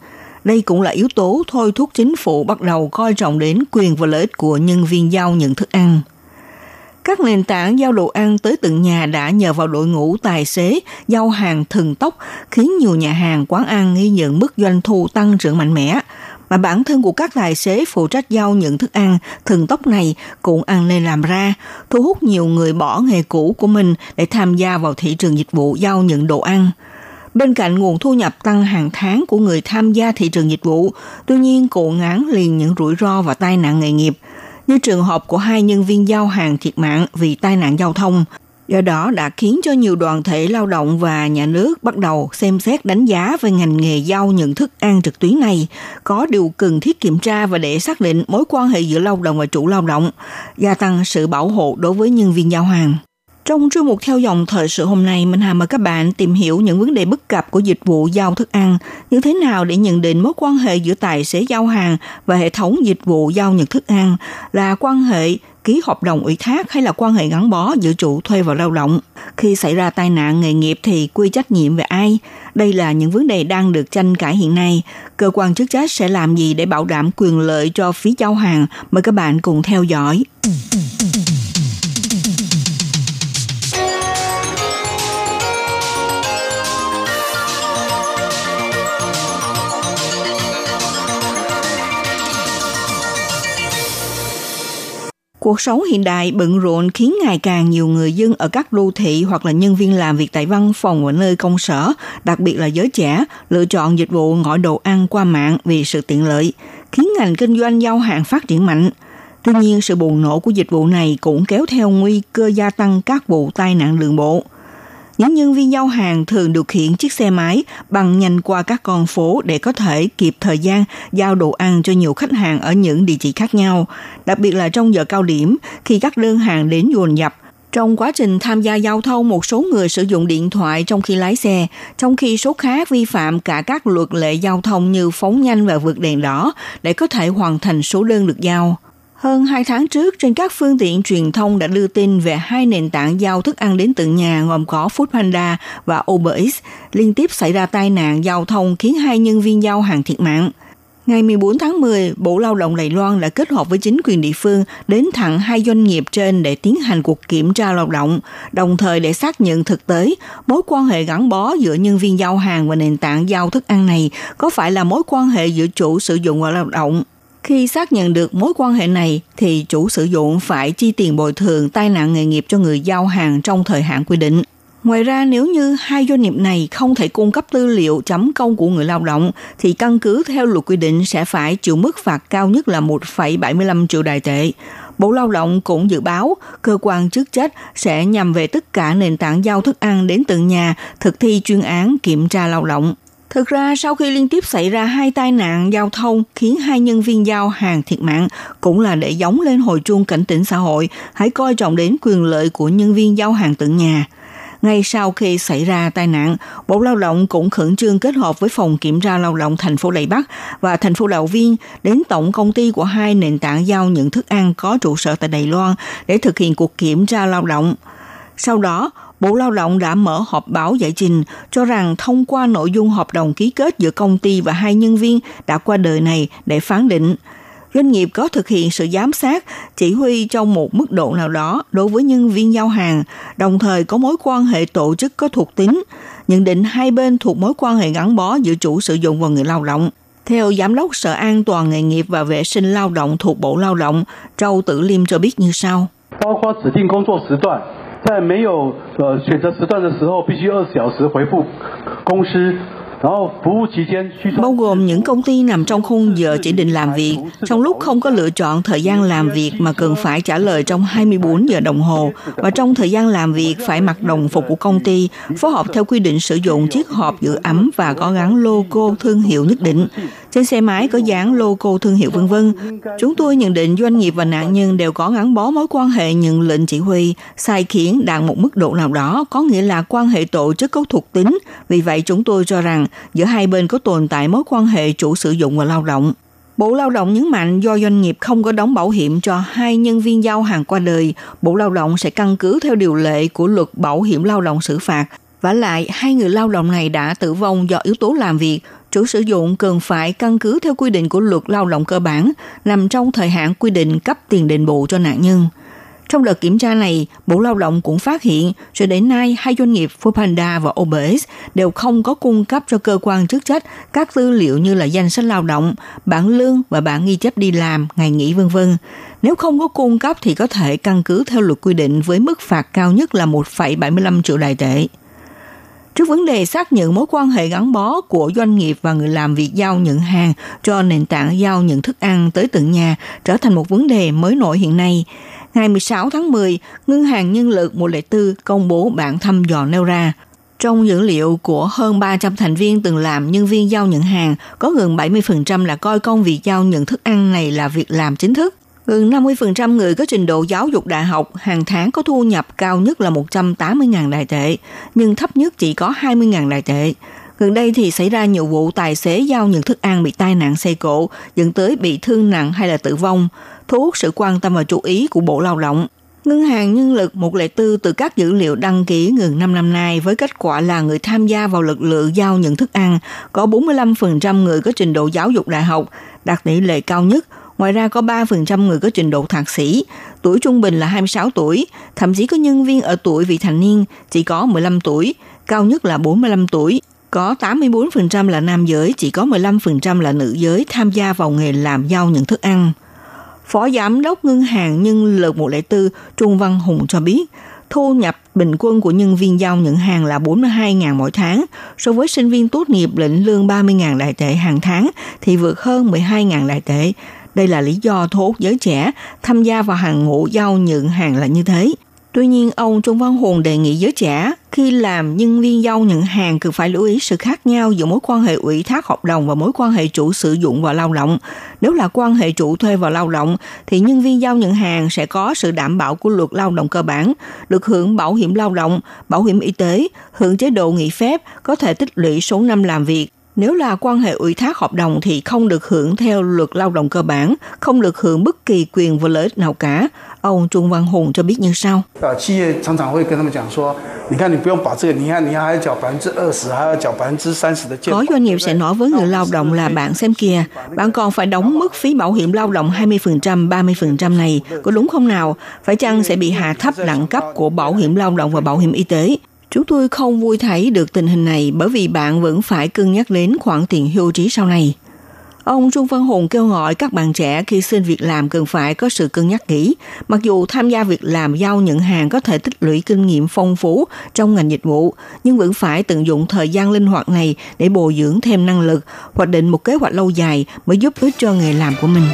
Đây cũng là yếu tố thôi thúc chính phủ bắt đầu coi trọng đến quyền và lợi ích của nhân viên giao nhận thức ăn. Các nền tảng giao đồ ăn tới từng nhà đã nhờ vào đội ngũ tài xế giao hàng thần tốc khiến nhiều nhà hàng quán ăn ghi nhận mức doanh thu tăng trưởng mạnh mẽ. Mà bản thân của các tài xế phụ trách giao nhận thức ăn thần tốc này cũng ăn nên làm ra, thu hút nhiều người bỏ nghề cũ của mình để tham gia vào thị trường dịch vụ giao nhận đồ ăn. Bên cạnh nguồn thu nhập tăng hàng tháng của người tham gia thị trường dịch vụ, tuy nhiên cũng ngán liền những rủi ro và tai nạn nghề nghiệp, như trường hợp của hai nhân viên giao hàng thiệt mạng vì tai nạn giao thông. Do đó đã khiến cho nhiều đoàn thể lao động và nhà nước bắt đầu xem xét đánh giá về ngành nghề giao nhận thức ăn trực tuyến này, có điều cần thiết kiểm tra và để xác định mối quan hệ giữa lao động và chủ lao động, gia tăng sự bảo hộ đối với nhân viên giao hàng. Trong chuyên mục theo dòng thời sự hôm nay, mình Hà mời các bạn tìm hiểu những vấn đề bất cập của dịch vụ giao thức ăn, như thế nào để nhận định mối quan hệ giữa tài xế giao hàng và hệ thống dịch vụ giao nhận thức ăn là quan hệ ký hợp đồng ủy thác hay là quan hệ gắn bó giữa chủ thuê và lao động. Khi xảy ra tai nạn nghề nghiệp thì quy trách nhiệm về ai? Đây là những vấn đề đang được tranh cãi hiện nay. Cơ quan chức trách sẽ làm gì để bảo đảm quyền lợi cho phía giao hàng? Mời các bạn cùng theo dõi. Cuộc sống hiện đại bận rộn khiến ngày càng nhiều người dân ở các đô thị hoặc là nhân viên làm việc tại văn phòng và nơi công sở, đặc biệt là giới trẻ, lựa chọn dịch vụ gọi đồ ăn qua mạng vì sự tiện lợi, khiến ngành kinh doanh giao hàng phát triển mạnh. Tuy nhiên, sự bùng nổ của dịch vụ này cũng kéo theo nguy cơ gia tăng các vụ tai nạn đường bộ. Những nhân viên giao hàng thường điều khiển chiếc xe máy bằng nhanh qua các con phố để có thể kịp thời gian giao đồ ăn cho nhiều khách hàng ở những địa chỉ khác nhau, đặc biệt là trong giờ cao điểm khi các đơn hàng đến dồn dập. Trong quá trình tham gia giao thông, một số người sử dụng điện thoại trong khi lái xe, trong khi số khác vi phạm cả các luật lệ giao thông như phóng nhanh và vượt đèn đỏ để có thể hoàn thành số đơn được giao. Hơn 2 tháng trước, trên các phương tiện truyền thông đã đưa tin về hai nền tảng giao thức ăn đến tận nhà gồm có Foodpanda và Uber Eats liên tiếp xảy ra tai nạn giao thông khiến hai nhân viên giao hàng thiệt mạng. Ngày 14 tháng 10, Bộ Lao động Đài Loan đã kết hợp với chính quyền địa phương đến thẳng hai doanh nghiệp trên để tiến hành cuộc kiểm tra lao động, đồng thời để xác nhận thực tế mối quan hệ gắn bó giữa nhân viên giao hàng và nền tảng giao thức ăn này có phải là mối quan hệ giữa chủ sử dụng và lao động. Khi xác nhận được mối quan hệ này, thì chủ sử dụng phải chi tiền bồi thường tai nạn nghề nghiệp cho người giao hàng trong thời hạn quy định. Ngoài ra, nếu như hai doanh nghiệp này không thể cung cấp tư liệu chấm công của người lao động, thì căn cứ theo luật quy định sẽ phải chịu mức phạt cao nhất là 1,75 triệu đài tệ. Bộ Lao động cũng dự báo cơ quan chức trách sẽ nhằm về tất cả nền tảng giao thức ăn đến từng nhà thực thi chuyên án kiểm tra lao động. Thực ra, sau khi liên tiếp xảy ra hai tai nạn giao thông khiến hai nhân viên giao hàng thiệt mạng, cũng là để giống lên hồi chuông cảnh tỉnh xã hội, hãy coi trọng đến quyền lợi của nhân viên giao hàng tận nhà. Ngay sau khi xảy ra tai nạn, Bộ Lao động cũng khẩn trương kết hợp với Phòng Kiểm tra Lao động thành phố Lệ Bắc và thành phố Đạo Viên đến tổng công ty của hai nền tảng giao nhận thức ăn có trụ sở tại Đài Loan để thực hiện cuộc kiểm tra lao động. Sau đó, Bộ Lao động đã mở họp báo giải trình cho rằng thông qua nội dung hợp đồng ký kết giữa công ty và hai nhân viên đã qua đời này để phán định doanh nghiệp có thực hiện sự giám sát, chỉ huy trong một mức độ nào đó đối với nhân viên giao hàng, đồng thời có mối quan hệ tổ chức có thuộc tính, nhận định hai bên thuộc mối quan hệ gắn bó giữa chủ sử dụng và người lao động. Theo Giám đốc Sở An toàn Nghề nghiệp và Vệ sinh Lao động thuộc Bộ Lao động, Châu Tử Liêm cho biết như sau. Bao 在没有呃选择时段的时候，必须二十小时回复公司。bao gồm những công ty nằm trong khung giờ chỉ định làm việc, trong lúc không có lựa chọn thời gian làm việc mà cần phải trả lời trong 24 giờ đồng hồ và trong thời gian làm việc phải mặc đồng phục của công ty, phối hợp theo quy định sử dụng chiếc hộp giữ ấm và có gắn logo thương hiệu nhất định. Trên xe máy có dán logo thương hiệu vân vân. Chúng tôi nhận định doanh nghiệp và nạn nhân đều có gắn bó mối quan hệ nhận lệnh chỉ huy, sai khiến đạt một mức độ nào đó có nghĩa là quan hệ tổ chức có thuộc tính. Vì vậy chúng tôi cho rằng giữa hai bên có tồn tại mối quan hệ chủ sử dụng và lao động. Bộ Lao động nhấn mạnh do doanh nghiệp không có đóng bảo hiểm cho hai nhân viên giao hàng qua đời, Bộ Lao động sẽ căn cứ theo điều lệ của luật bảo hiểm lao động xử phạt. Và lại, hai người lao động này đã tử vong do yếu tố làm việc, chủ sử dụng cần phải căn cứ theo quy định của luật lao động cơ bản, nằm trong thời hạn quy định cấp tiền đền bù cho nạn nhân. Trong đợt kiểm tra này, Bộ Lao động cũng phát hiện, cho đến nay hai doanh nghiệp Foodpanda và OBS đều không có cung cấp cho cơ quan chức trách các tư liệu như là danh sách lao động, bảng lương và bảng ghi chép đi làm, ngày nghỉ vân vân. Nếu không có cung cấp thì có thể căn cứ theo luật quy định với mức phạt cao nhất là 1,75 triệu đài tệ. Trước vấn đề xác nhận mối quan hệ gắn bó của doanh nghiệp và người làm việc giao nhận hàng cho nền tảng giao nhận thức ăn tới tận nhà trở thành một vấn đề mới nổi hiện nay, ngày 16 tháng 10, Ngân hàng Nhân lực 104 công bố bản thăm dò nêu ra. Trong dữ liệu của hơn 300 thành viên từng làm nhân viên giao nhận hàng, có gần 70% là coi công việc giao nhận thức ăn này là việc làm chính thức. Gần 50% người có trình độ giáo dục đại học hàng tháng có thu nhập cao nhất là 180.000 đại tệ, nhưng thấp nhất chỉ có 20.000 đại tệ. Gần đây thì xảy ra nhiều vụ tài xế giao nhận thức ăn bị tai nạn xe cộ, dẫn tới bị thương nặng hay là tử vong, thu hút sự quan tâm và chú ý của Bộ Lao động. Ngân hàng Nhân lực 104 từ các dữ liệu đăng ký gần 5 năm nay với kết quả là người tham gia vào lực lượng giao nhận thức ăn có 45% người có trình độ giáo dục đại học, đạt tỷ lệ cao nhất. Ngoài ra có 3% người có trình độ thạc sĩ, tuổi trung bình là 26 tuổi, thậm chí có nhân viên ở tuổi vị thành niên chỉ có 15 tuổi, cao nhất là 45 tuổi. Có 84% là nam giới, chỉ có 15% là nữ giới tham gia vào nghề làm giao nhận thức ăn. Phó Giám đốc Ngân hàng Nhân lực 104 Trung Văn Hùng cho biết, thu nhập bình quân của nhân viên giao nhận hàng là 42.000 mỗi tháng, so với sinh viên tốt nghiệp lĩnh lương 30.000 đại tệ hàng tháng thì vượt hơn 12.000 đại tệ. Đây là lý do thu hút giới trẻ tham gia vào hàng ngũ giao nhận hàng là như thế. Tuy nhiên, ông Trung Văn Hùng đề nghị giới trẻ khi làm nhân viên giao nhận hàng cần phải lưu ý sự khác nhau giữa mối quan hệ ủy thác hợp đồng và mối quan hệ chủ sử dụng và lao động. Nếu là quan hệ chủ thuê và lao động, thì nhân viên giao nhận hàng sẽ có sự đảm bảo của luật lao động cơ bản, được hưởng bảo hiểm lao động, bảo hiểm y tế, hưởng chế độ nghỉ phép, có thể tích lũy số năm làm việc, nếu là quan hệ ủy thác hợp đồng thì không được hưởng theo luật lao động cơ bản, không được hưởng bất kỳ quyền và lợi ích nào cả. Ông Trung Văn Hùng cho biết như sau. Ờ, có doanh nghiệp sẽ nói với người lao động là bạn xem kia, bạn còn phải đóng mức phí bảo hiểm lao động 20%, 30% này, có đúng không nào? Phải chăng sẽ bị hạ thấp đẳng cấp của bảo hiểm lao động và bảo hiểm y tế? Chúng tôi không vui thấy được tình hình này bởi vì bạn vẫn phải cân nhắc đến khoản tiền hưu trí sau này. Ông Trung Văn Hùng kêu gọi các bạn trẻ khi xin việc làm cần phải có sự cân nhắc kỹ. Mặc dù tham gia việc làm giao nhận hàng có thể tích lũy kinh nghiệm phong phú trong ngành dịch vụ, nhưng vẫn phải tận dụng thời gian linh hoạt này để bồi dưỡng thêm năng lực, hoạch định một kế hoạch lâu dài mới giúp ích cho nghề làm của mình.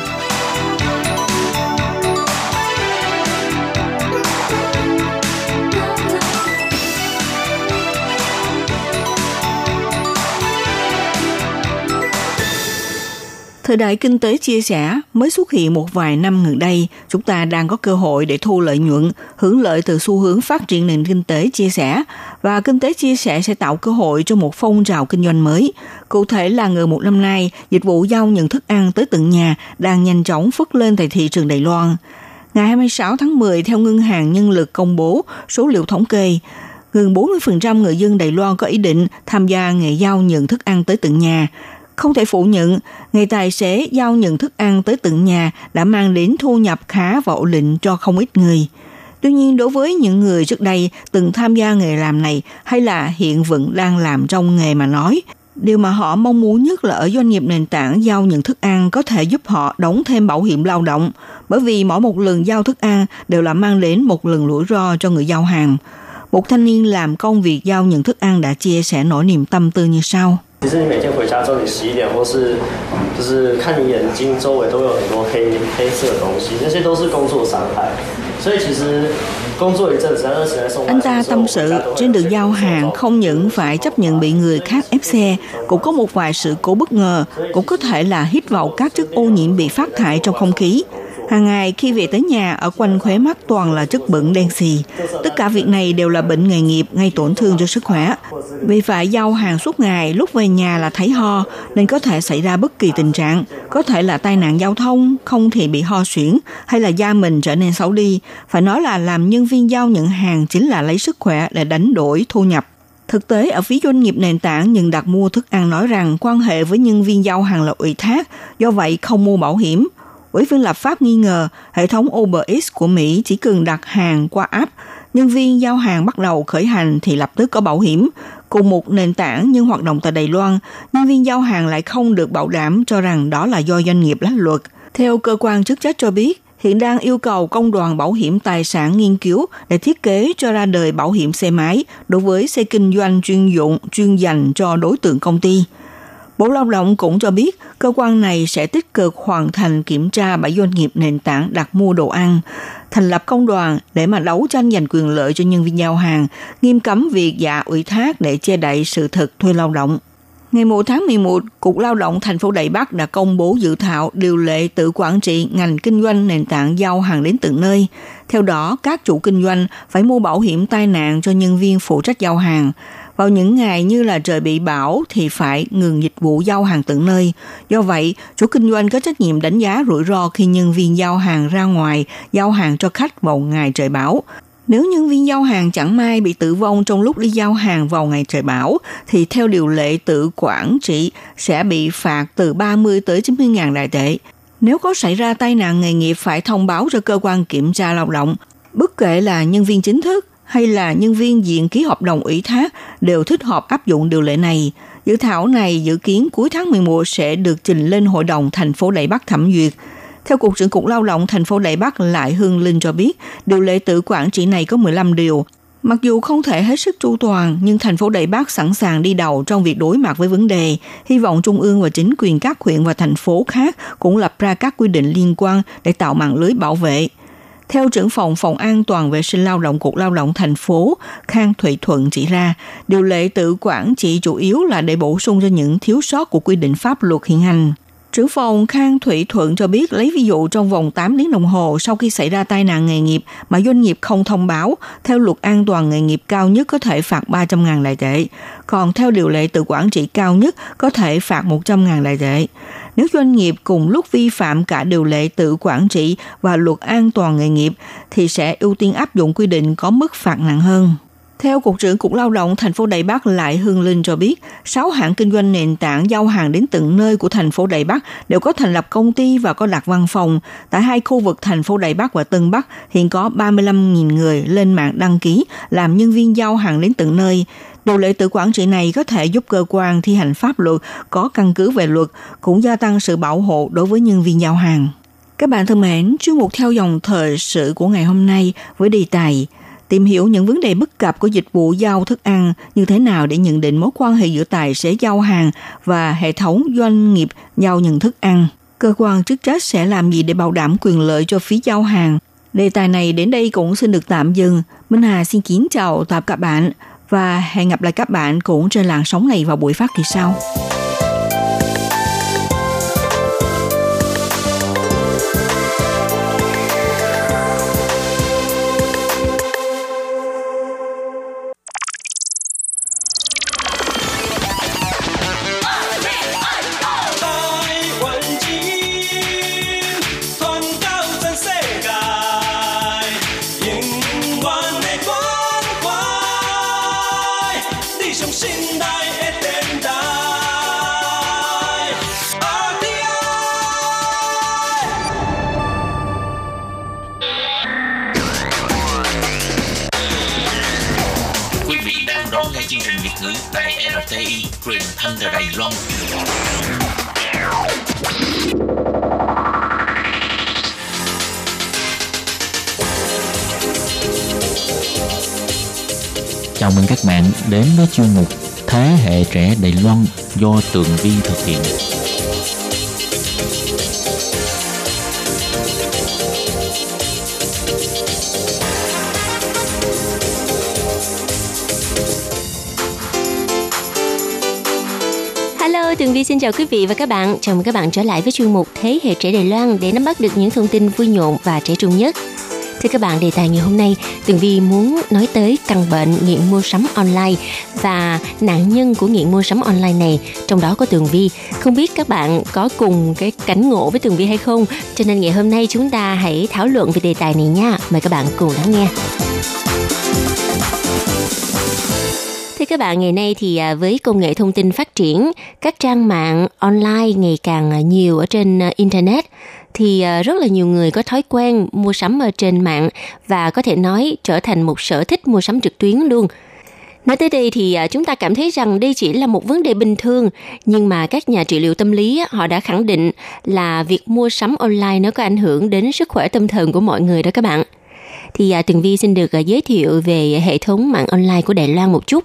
Thời đại kinh tế chia sẻ mới xuất hiện một vài năm gần đây, chúng ta đang có cơ hội để thu lợi nhuận, hưởng lợi từ xu hướng phát triển nền kinh tế chia sẻ và kinh tế chia sẻ sẽ tạo cơ hội cho một phong trào kinh doanh mới. Cụ thể là ngờ một năm nay, dịch vụ giao nhận thức ăn tới tận nhà đang nhanh chóng phất lên tại thị trường Đài Loan. Ngày 26 tháng 10, theo Ngân hàng Nhân lực công bố số liệu thống kê, gần 40% người dân Đài Loan có ý định tham gia nghề giao nhận thức ăn tới tận nhà. Không thể phủ nhận, nghề tài xế giao nhận thức ăn tới tận nhà đã mang đến thu nhập khá và ổn định cho không ít người. Tuy nhiên, đối với những người trước đây từng tham gia nghề làm này hay là hiện vẫn đang làm trong nghề mà nói, Điều mà họ mong muốn nhất là ở doanh nghiệp nền tảng giao nhận thức ăn có thể giúp họ đóng thêm bảo hiểm lao động, bởi vì mỗi một lần giao thức ăn đều là mang đến một lần rủi ro cho người giao hàng. Một thanh niên làm công việc giao nhận thức ăn đã chia sẻ nỗi niềm tâm tư như sau. 其实你每天回家之后，你洗脸或是就是看你眼睛周围都有很多黑黑色的东西，那些都是工作伤害。所以其实 anh ta tâm sự trên đường giao hàng không những phải chấp nhận bị người khác ép xe, cũng có một vài sự cố bất ngờ, cũng có thể là hít vào các chất ô nhiễm bị phát thải trong không khí. Hàng ngày khi về tới nhà, ở quanh khóe mắt toàn là chất bẩn đen xì. Tất cả việc này đều là bệnh nghề nghiệp gây tổn thương cho sức khỏe. Vì phải giao hàng suốt ngày, lúc về nhà là thấy ho, nên có thể xảy ra bất kỳ tình trạng. Có thể là tai nạn giao thông, không thì bị ho suyễn, hay là da mình trở nên xấu đi. Phải nói là làm nhân viên giao nhận hàng chính là lấy sức khỏe để đánh đổi thu nhập. Thực tế, ở phía doanh nghiệp nền tảng nhận đặt mua thức ăn nói rằng quan hệ với nhân viên giao hàng là ủy thác, do vậy không mua bảo hiểm. Ủy viên lập pháp nghi ngờ hệ thống Uber Eats của Mỹ chỉ cần đặt hàng qua app, nhân viên giao hàng bắt đầu khởi hành thì lập tức có bảo hiểm. Cùng một nền tảng nhưng hoạt động tại Đài Loan, nhân viên giao hàng lại không được bảo đảm cho rằng đó là do doanh nghiệp lách luật. Theo cơ quan chức trách cho biết, hiện đang yêu cầu công đoàn bảo hiểm tài sản nghiên cứu để thiết kế cho ra đời bảo hiểm xe máy đối với xe kinh doanh chuyên dụng chuyên dành cho đối tượng công ty. Bộ Lao động cũng cho biết cơ quan này sẽ tích cực hoàn thành kiểm tra bảy doanh nghiệp nền tảng đặt mua đồ ăn, thành lập công đoàn để mà đấu tranh giành quyền lợi cho nhân viên giao hàng, nghiêm cấm việc giả ủy thác để che đậy sự thật thuê lao động. Ngày 1 tháng 11, Cục Lao động thành phố Đài Bắc đã công bố dự thảo điều lệ tự quản trị ngành kinh doanh nền tảng giao hàng đến từng nơi. Theo đó, các chủ kinh doanh phải mua bảo hiểm tai nạn cho nhân viên phụ trách giao hàng. Vào những ngày như là trời bị bão thì phải ngừng dịch vụ giao hàng tận nơi. Do vậy, chủ kinh doanh có trách nhiệm đánh giá rủi ro khi nhân viên giao hàng ra ngoài giao hàng cho khách vào ngày trời bão. Nếu nhân viên giao hàng chẳng may bị tử vong trong lúc đi giao hàng vào ngày trời bão, thì theo điều lệ tự quản trị sẽ bị phạt từ 30 tới 90 ngàn đại tệ. Nếu có xảy ra tai nạn nghề nghiệp phải thông báo cho cơ quan kiểm tra lao động. Bất kể là nhân viên chính thức hay là nhân viên diện ký hợp đồng ủy thác đều thích hợp áp dụng điều lệ này. Dự thảo này dự kiến cuối tháng 11 sẽ được trình lên Hội đồng thành phố Đại Bắc thẩm duyệt. Theo Cục trưởng Cục Lao động thành phố Đại Bắc Lại Hương Linh cho biết, điều lệ tự quản trị này có 15 điều. Mặc dù không thể hết sức chu toàn, nhưng thành phố Đài Bắc sẵn sàng đi đầu trong việc đối mặt với vấn đề. Hy vọng Trung ương và chính quyền các huyện và thành phố khác cũng lập ra các quy định liên quan để tạo mạng lưới bảo vệ. Theo trưởng phòng phòng an toàn vệ sinh lao động Cục Lao động thành phố, Khang Thụy Thuận chỉ ra, điều lệ tự quản chỉ chủ yếu là để bổ sung cho những thiếu sót của quy định pháp luật hiện hành. Trưởng phòng Khang Thủy Thuận cho biết lấy ví dụ trong vòng 8 tiếng đồng hồ sau khi xảy ra tai nạn nghề nghiệp mà doanh nghiệp không thông báo, theo luật an toàn nghề nghiệp cao nhất có thể phạt 300.000 đại tệ, còn theo điều lệ tự quản trị cao nhất có thể phạt 100.000 đại tệ. Nếu doanh nghiệp cùng lúc vi phạm cả điều lệ tự quản trị và luật an toàn nghề nghiệp thì sẽ ưu tiên áp dụng quy định có mức phạt nặng hơn. Theo Cục trưởng Cục Lao động thành phố Đài Bắc Lại Hương Linh cho biết, 6 hãng kinh doanh nền tảng giao hàng đến từng nơi của thành phố Đài Bắc đều có thành lập công ty và có đặt văn phòng. Tại hai khu vực thành phố Đài Bắc và Tân Bắc hiện có 35.000 người lên mạng đăng ký làm nhân viên giao hàng đến từng nơi. Điều lệ tự quản trị này có thể giúp cơ quan thi hành pháp luật có căn cứ về luật, cũng gia tăng sự bảo hộ đối với nhân viên giao hàng. Các bạn thân mến, chuyên mục theo dòng thời sự của ngày hôm nay với đề tài tìm hiểu những vấn đề bất cập của dịch vụ giao thức ăn như thế nào để nhận định mối quan hệ giữa tài xế giao hàng và hệ thống doanh nghiệp giao nhận thức ăn. Cơ quan chức trách sẽ làm gì để bảo đảm quyền lợi cho phía giao hàng? Đề tài này đến đây cũng xin được tạm dừng. Minh Hà xin kính chào tạm các bạn và hẹn gặp lại các bạn cũng trên làn sóng này vào buổi phát kỳ sau. Chào mừng các bạn đến với chuyên mục Thế hệ trẻ Đài Loan do Tường Vi thực hiện. Hello, Tường Vi xin chào quý vị và các bạn. Chào mừng các bạn trở lại với chuyên mục Thế hệ trẻ Đài Loan để nắm bắt được những thông tin vui nhộn và trẻ trung nhất. Thưa các bạn, đề tài ngày hôm nay, Tường Vi muốn nói tới căn bệnh nghiện mua sắm online và nạn nhân của nghiện mua sắm online này, trong đó có Tường Vi. Không biết các bạn có cùng cái cảnh ngộ với Tường Vi hay không? Cho nên ngày hôm nay chúng ta hãy thảo luận về đề tài này nha. Mời các bạn cùng lắng nghe. Các bạn, ngày nay thì à, với công nghệ thông tin phát triển, các trang mạng online ngày càng à, nhiều ở trên à, internet thì rất là nhiều người có thói quen mua sắm ở trên mạng và có thể nói trở thành một sở thích mua sắm trực tuyến luôn. Nói tới đây thì chúng ta cảm thấy rằng đây chỉ là một vấn đề bình thường, nhưng mà các nhà trị liệu tâm lý họ đã khẳng định là việc mua sắm online nó có ảnh hưởng đến sức khỏe tâm thần của mọi người đó các bạn. Thì Tường Vi xin được giới thiệu về hệ thống mạng online của Đài Loan một chút.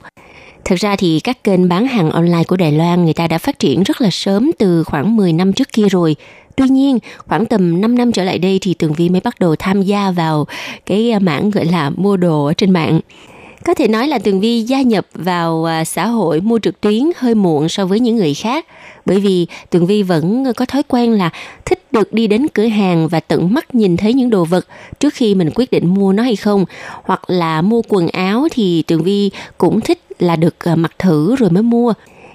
Thực ra thì các kênh bán hàng online của Đài Loan người ta đã phát triển rất là sớm từ khoảng 10 năm trước kia rồi. Tuy nhiên, khoảng tầm 5 năm trở lại đây thì Tường Vi mới bắt đầu tham gia vào cái à, mảng gọi là mua đồ ở trên mạng. Có thể nói là Tường Vi gia nhập vào à, xã hội mua trực tuyến hơi muộn so với những người khác bởi vì Tường Vi vẫn có thói quen là thích được đi đến cửa hàng và tận mắt nhìn thấy những đồ vật trước khi mình quyết định mua nó hay không hoặc là mua quần áo thì Tường Vi cũng thích là được ờ, mặc thử rồi mới mua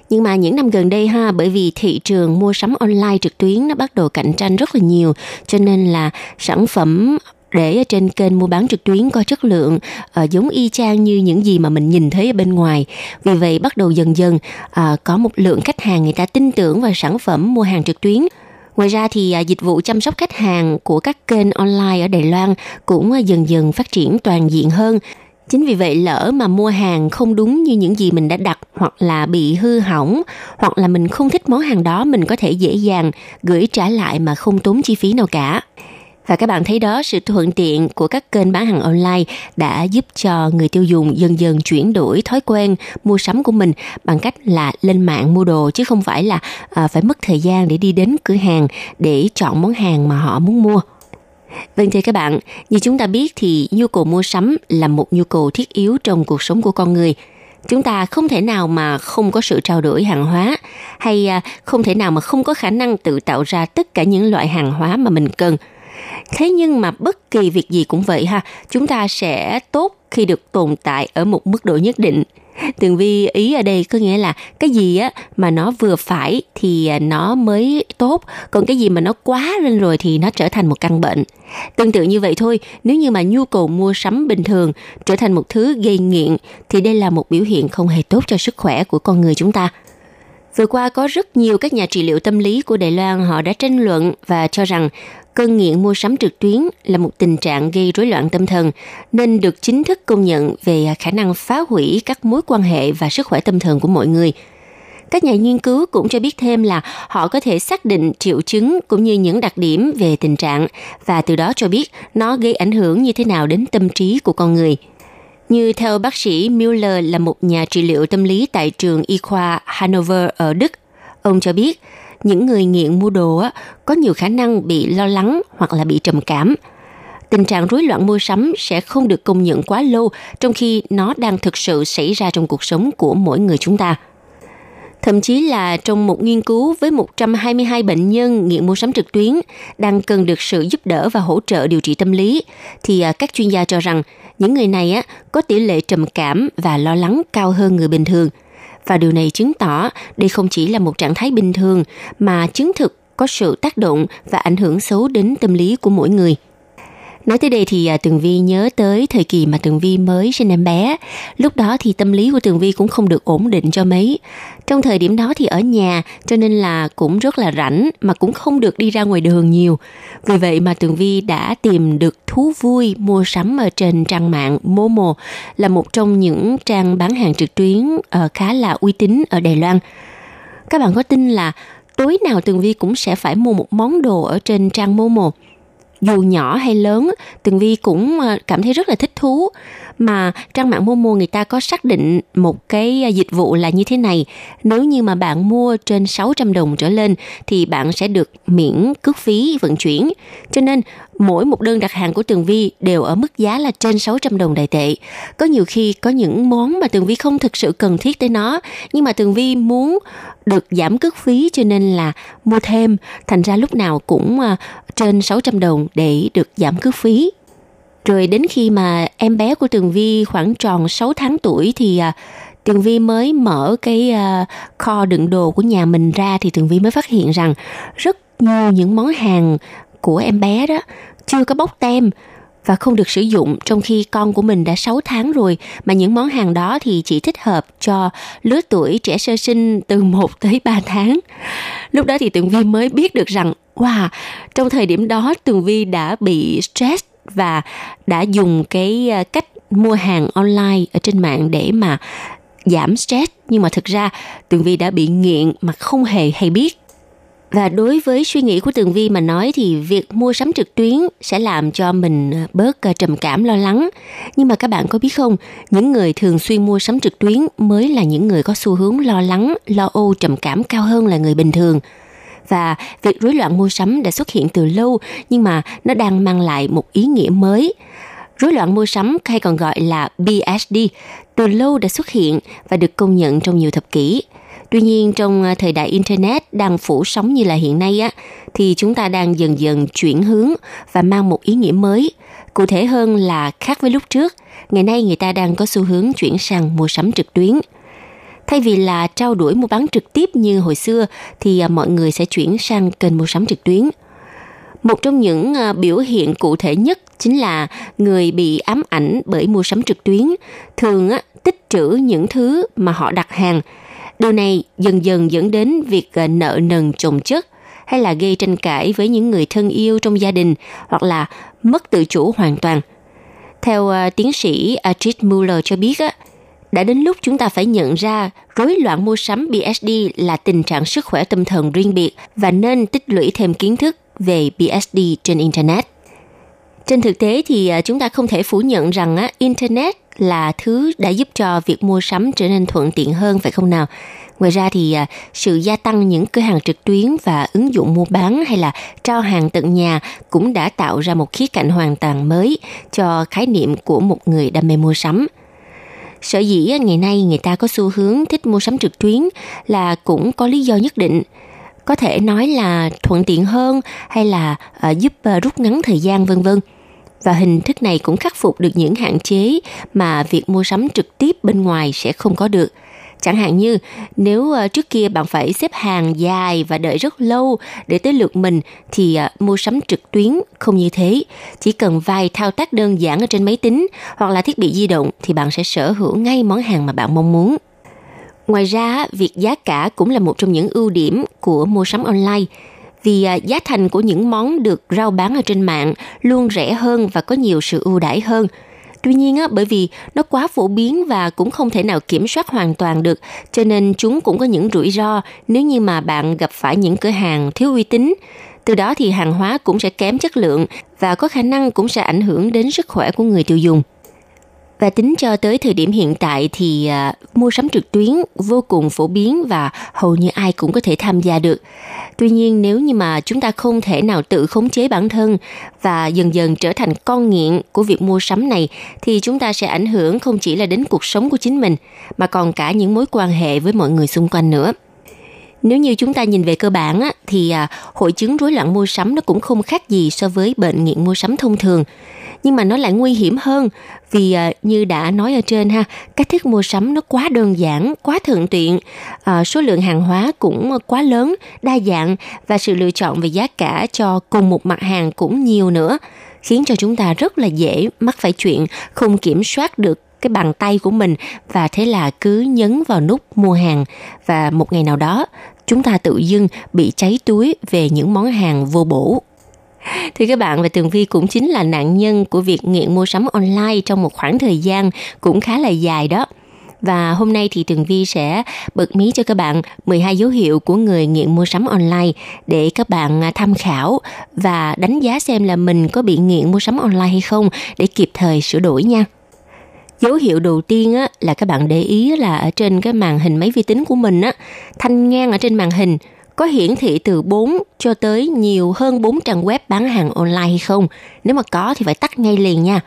nhưng mà những năm gần đây ha bởi vì thị trường mua sắm online trực tuyến nó bắt đầu cạnh tranh rất là nhiều cho nên là sản phẩm để ở trên kênh mua bán trực tuyến có chất lượng uh, giống y chang như những gì mà mình nhìn thấy ở bên ngoài. Vì vậy bắt đầu dần dần uh, có một lượng khách hàng người ta tin tưởng vào sản phẩm mua hàng trực tuyến. Ngoài ra thì uh, dịch vụ chăm sóc khách hàng của các kênh online ở Đài Loan cũng uh, dần dần phát triển toàn diện hơn. Chính vì vậy lỡ mà mua hàng không đúng như những gì mình đã đặt hoặc là bị hư hỏng hoặc là mình không thích món hàng đó mình có thể dễ dàng gửi trả lại mà không tốn chi phí nào cả. Và các bạn thấy đó, sự thuận tiện của các kênh bán hàng online đã giúp cho người tiêu dùng dần dần chuyển đổi thói quen mua sắm của mình bằng cách là lên mạng mua đồ chứ không phải là à, phải mất thời gian để đi đến cửa hàng để chọn món hàng mà họ muốn mua. Vâng thưa các bạn, như chúng ta biết thì nhu cầu mua sắm là một nhu cầu thiết yếu trong cuộc sống của con người. Chúng ta không thể nào mà không có sự trao đổi hàng hóa hay à, không thể nào mà không có khả năng tự tạo ra tất cả những loại hàng hóa mà mình cần – thế nhưng mà bất kỳ việc gì cũng vậy ha chúng ta sẽ tốt khi được tồn tại ở một mức độ nhất định tường vi, ý ở đây có nghĩa là cái gì á mà nó vừa phải thì à, nó mới tốt. Còn cái gì mà nó quá lên rồi thì nó trở thành một căn bệnh. Tương tự như vậy thôi, nếu như mà nhu cầu mua sắm bình thường trở thành một thứ gây nghiện thì đây là một biểu hiện không hề tốt cho sức khỏe của con người chúng ta. Vừa qua có rất nhiều các nhà trị liệu tâm lý của Đài Loan họ đã tranh luận và cho rằng cơn nghiện mua sắm trực tuyến là một tình trạng gây rối loạn tâm thần nên được chính thức công nhận về khả năng phá hủy các mối quan hệ và sức khỏe tâm thần của mọi người. Các nhà nghiên cứu cũng cho biết thêm là họ có thể xác định triệu chứng cũng như những đặc điểm về tình trạng và từ đó cho biết nó gây ảnh hưởng như thế nào đến tâm trí của con người. Như theo bác sĩ Müller là một nhà trị liệu tâm lý tại trường y khoa Hanover ở Đức, ông cho biết những người nghiện mua đồ á, có nhiều khả năng bị lo lắng hoặc là bị trầm cảm. Tình trạng rối loạn mua sắm sẽ không được công nhận quá lâu trong khi nó đang thực sự xảy ra trong cuộc sống của mỗi người chúng ta. Thậm chí là trong một nghiên cứu với 122 bệnh nhân nghiện mua sắm trực tuyến đang cần được sự giúp đỡ và hỗ trợ điều trị tâm lý, thì à, các chuyên gia cho rằng những người này á, có tỷ lệ trầm cảm và lo lắng cao hơn người bình thường – và điều này chứng tỏ đây không chỉ là một trạng thái bình thường, mà chứng thực có sự tác động và ảnh hưởng xấu đến tâm lý của mỗi người. Nói tới đây thì à, Tường Vi nhớ tới thời kỳ mà Tường Vi mới sinh em bé. Lúc đó thì tâm lý của Tường Vi cũng không được ổn định cho mấy. Trong thời điểm đó thì ở nhà, cho nên là cũng rất là rảnh mà cũng không được đi ra ngoài đường nhiều. Vì vậy mà Tường Vi đã tìm được thú vui mua sắm ở trên trang mạng Momo, là một trong những trang bán hàng trực tuyến ờ, khá là uy tín ở Đài Loan. Các bạn có tin là tối nào Tường Vi cũng sẽ phải mua một món đồ ở trên trang Momo dù nhỏ hay lớn, Tường Vi cũng ờ, cảm thấy rất là thích thú. Mà trang mạng Momo người ta có xác định một cái ờ, dịch vụ là như thế này. Nếu như mà bạn mua trên 600 đồng trở lên thì bạn sẽ được miễn cước phí vận chuyển. Cho nên mỗi một đơn đặt hàng của Tường Vi đều ở mức giá là trên 600 đồng đại tệ. Có nhiều khi có những món mà Tường Vi không thực sự cần thiết tới nó, nhưng mà Tường Vi muốn được giảm cước phí cho nên là mua thêm, thành ra lúc nào cũng ờ, trên 600 đồng để được giảm cước phí. Rồi đến khi mà em bé của Tường Vi khoảng tròn 6 tháng tuổi thì à, Tường Vi mới mở cái à, kho đựng đồ của nhà mình ra thì Tường Vi mới phát hiện rằng rất nhiều những món hàng của em bé đó chưa có bóc tem và không được sử dụng trong khi con của mình đã 6 tháng rồi mà những món hàng đó thì chỉ thích hợp cho lứa tuổi trẻ sơ sinh từ 1 tới 3 tháng. Lúc đó thì Tường Vi mới biết được rằng wow, trong thời điểm đó Tường Vi đã bị stress và đã dùng cái ờ, cách mua hàng online ở trên mạng để mà giảm stress. Nhưng mà thực ra Tường Vi đã bị nghiện mà không hề hay biết. Và đối với suy nghĩ của Tường Vi mà nói thì việc mua sắm trực tuyến sẽ làm cho mình ờ, bớt ờ, trầm cảm lo lắng. Nhưng mà các bạn có biết không, những người thường xuyên mua sắm trực tuyến mới là những người có xu hướng lo lắng, lo âu, trầm cảm cao hơn là người bình thường và việc rối loạn mua sắm đã xuất hiện từ lâu nhưng mà nó đang mang lại một ý nghĩa mới. Rối loạn mua sắm hay còn gọi là BSD từ lâu đã xuất hiện và được công nhận trong nhiều thập kỷ. Tuy nhiên trong à, thời đại internet đang phủ sóng như là hiện nay á thì chúng ta đang dần dần chuyển hướng và mang một ý nghĩa mới. Cụ thể hơn là khác với lúc trước, ngày nay người ta đang có xu hướng chuyển sang mua sắm trực tuyến. Thay vì là trao đổi mua bán trực tiếp như hồi xưa thì à, mọi người sẽ chuyển sang kênh mua sắm trực tuyến. Một trong những à, biểu hiện cụ thể nhất chính là người bị ám ảnh bởi mua sắm trực tuyến thường tích trữ những thứ mà họ đặt hàng. Điều này dần dần dẫn đến việc à, nợ nần chồng chất hay là gây tranh cãi với những người thân yêu trong gia đình hoặc là mất tự chủ hoàn toàn. Theo tiến sĩ Ajit Muller cho biết, đã đến lúc chúng ta phải nhận ra rối loạn mua sắm BSD là tình trạng sức khỏe tâm thần riêng biệt và nên tích lũy thêm kiến thức về BSD trên Internet. Trên thực tế thì à, chúng ta không thể phủ nhận rằng Internet là thứ đã giúp cho việc mua sắm trở nên thuận tiện hơn, phải không nào? Ngoài ra thì à, sự gia tăng những cửa hàng trực tuyến và ứng dụng mua bán hay là trao hàng tận nhà cũng đã tạo ra một khía cạnh hoàn toàn mới cho khái niệm của một người đam mê mua sắm – Sở dĩ ngày nay người ta có xu hướng thích mua sắm trực tuyến là cũng có lý do nhất định. Có thể nói là thuận tiện hơn hay là uh, giúp uh, rút ngắn thời gian vân vân. Và hình thức này cũng khắc phục được những hạn chế mà việc mua sắm trực tiếp bên ngoài sẽ không có được. Chẳng hạn như nếu ờ, trước kia bạn phải xếp hàng dài và đợi rất lâu để tới lượt mình thì ờ, mua sắm trực tuyến không như thế. Chỉ cần vài thao tác đơn giản ở trên máy tính hoặc là thiết bị di động thì bạn sẽ sở hữu ngay món hàng mà bạn mong muốn. Ngoài ra, việc giá cả cũng là một trong những ưu điểm của mua sắm online vì ờ, giá thành của những món được rao bán ở trên mạng luôn rẻ hơn và có nhiều sự ưu đãi hơn – Tuy nhiên á, bởi vì nó quá phổ biến và cũng không thể nào kiểm soát hoàn toàn được, cho nên chúng cũng có những rủi ro nếu như mà bạn gặp phải những cửa hàng thiếu uy tín. Từ đó thì hàng hóa cũng sẽ kém chất lượng và có khả năng cũng sẽ ảnh hưởng đến sức khỏe của người tiêu dùng. Và tính cho tới thời điểm hiện tại thì uh, mua sắm trực tuyến vô cùng phổ biến và hầu như ai cũng có thể tham gia được. Tuy nhiên nếu như mà chúng ta không thể nào tự khống chế bản thân và dần dần trở thành con nghiện của việc mua sắm này thì chúng ta sẽ ảnh hưởng không chỉ là đến cuộc sống của chính mình mà còn cả những mối quan hệ với mọi người xung quanh nữa nếu như chúng ta nhìn về cơ bản á, thì à, hội chứng rối loạn mua sắm nó cũng không khác gì so với bệnh nghiện mua sắm thông thường nhưng mà nó lại nguy hiểm hơn. Vì à, như đã nói ở trên ha cách thức mua sắm nó quá đơn giản quá thuận tiện. À, số lượng hàng hóa cũng quá lớn đa dạng và sự lựa chọn về giá cả cho cùng một mặt hàng cũng nhiều nữa khiến cho chúng ta rất là dễ mắc phải chuyện không kiểm soát được cái bàn tay của mình và thế là cứ nhấn vào nút mua hàng. Và một ngày nào đó chúng ta tự dưng bị cháy túi về những món hàng vô bổ. Thì các bạn và Tường Vi cũng chính là nạn nhân của việc nghiện mua sắm online trong một khoảng thời gian cũng khá là dài đó. Và hôm nay thì Tường Vi sẽ bật mí cho các bạn 12 dấu hiệu của người nghiện mua sắm online để các bạn à, tham khảo và đánh giá xem là mình có bị nghiện mua sắm online hay không để kịp thời sửa đổi nha. Dấu hiệu đầu tiên á, là các bạn để ý là ở trên cái màn hình máy vi tính của mình á, thanh ngang ở trên màn hình có hiển thị từ 4 cho tới nhiều hơn 4 trang web bán hàng online hay không. Nếu mà có thì phải tắt ngay liền nha.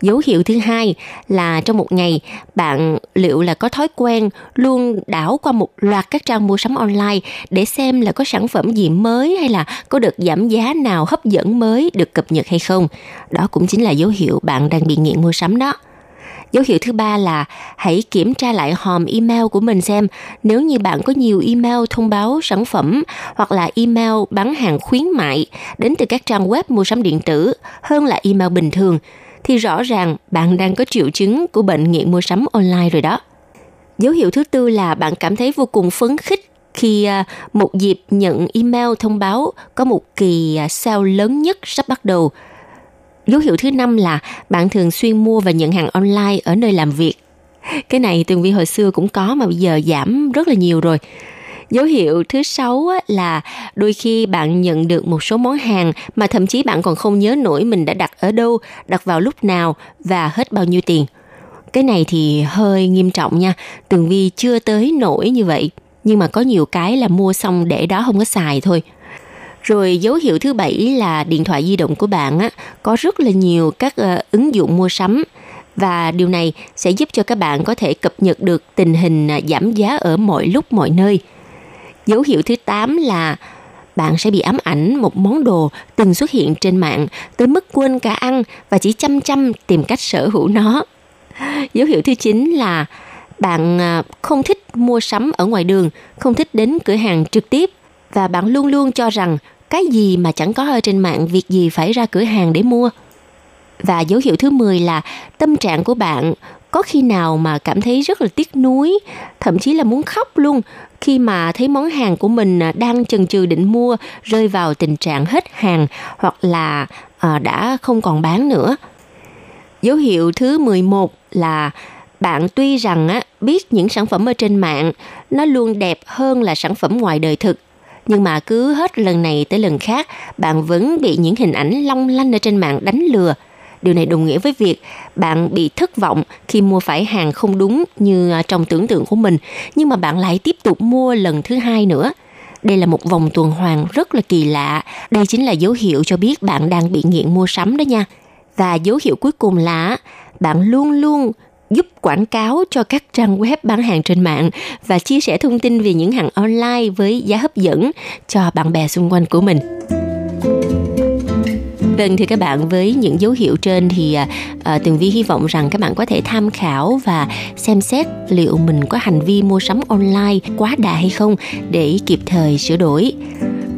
Dấu hiệu thứ hai là trong một ngày, bạn liệu là có thói quen luôn đảo qua một loạt các trang mua sắm online để xem là có sản phẩm gì mới hay là có được giảm giá nào hấp dẫn mới được cập nhật hay không. Đó cũng chính là dấu hiệu bạn đang bị nghiện mua sắm đó. Dấu hiệu thứ ba là hãy kiểm tra lại hòm email của mình xem nếu như bạn có nhiều email thông báo, sản phẩm hoặc là email bán hàng khuyến mại đến từ các trang web mua sắm điện tử hơn là email bình thường, thì rõ ràng bạn đang có triệu chứng của bệnh nghiện mua sắm online rồi đó. Dấu hiệu thứ tư là bạn cảm thấy vô cùng phấn khích khi à, một dịp nhận email thông báo có một kỳ à, sale lớn nhất sắp bắt đầu. Dấu hiệu thứ năm là bạn thường xuyên mua và nhận hàng online ở nơi làm việc. Cái này Tường Vi hồi xưa cũng có mà bây giờ giảm rất là nhiều rồi. Dấu hiệu thứ sáu là đôi khi bạn nhận được một số món hàng mà thậm chí bạn còn không nhớ nổi mình đã đặt ở đâu, đặt vào lúc nào và hết bao nhiêu tiền. Cái này thì hơi nghiêm trọng nha, Tường Vi chưa tới nổi như vậy. Nhưng mà có nhiều cái là mua xong để đó không có xài thôi. Rồi dấu hiệu thứ bảy là điện thoại di động của bạn á, có rất là nhiều các uh, ứng dụng mua sắm và điều này sẽ giúp cho các bạn có thể cập nhật được tình hình à, giảm giá ở mọi lúc mọi nơi. Dấu hiệu thứ 8 là bạn sẽ bị ám ảnh một món đồ từng xuất hiện trên mạng tới mức quên cả ăn và chỉ chăm chăm tìm cách sở hữu nó. Dấu hiệu thứ 9 là bạn à, không thích mua sắm ở ngoài đường, không thích đến cửa hàng trực tiếp và bạn luôn luôn cho rằng cái gì mà chẳng có ở trên mạng việc gì phải ra cửa hàng để mua. Và dấu hiệu thứ 10 là tâm trạng của bạn có khi nào mà cảm thấy rất là tiếc nuối, thậm chí là muốn khóc luôn khi mà thấy món hàng của mình à, đang chần chừ định mua rơi vào tình trạng hết hàng hoặc là à, đã không còn bán nữa. Dấu hiệu thứ 11 là bạn tuy rằng á, biết những sản phẩm ở trên mạng nó luôn đẹp hơn là sản phẩm ngoài đời thực nhưng mà cứ hết lần này tới lần khác bạn vẫn bị những hình ảnh long lanh ở trên mạng đánh lừa Điều này đồng nghĩa với việc bạn bị thất vọng khi mua phải hàng không đúng như à, trong tưởng tượng của mình, nhưng mà bạn lại tiếp tục mua lần thứ hai nữa. Đây là một vòng tuần hoàn rất là kỳ lạ. Đây chính là dấu hiệu cho biết bạn đang bị nghiện mua sắm đó nha. Và dấu hiệu cuối cùng là bạn luôn luôn giúp quảng cáo cho các trang web bán hàng trên mạng và chia sẻ thông tin về những hàng online với giá hấp dẫn cho bạn bè xung quanh của mình. Vâng thì các bạn với những dấu hiệu trên thì à, à, Tường Vi hy vọng rằng các bạn có thể tham khảo và xem xét liệu mình có hành vi mua sắm online quá đà hay không để kịp thời sửa đổi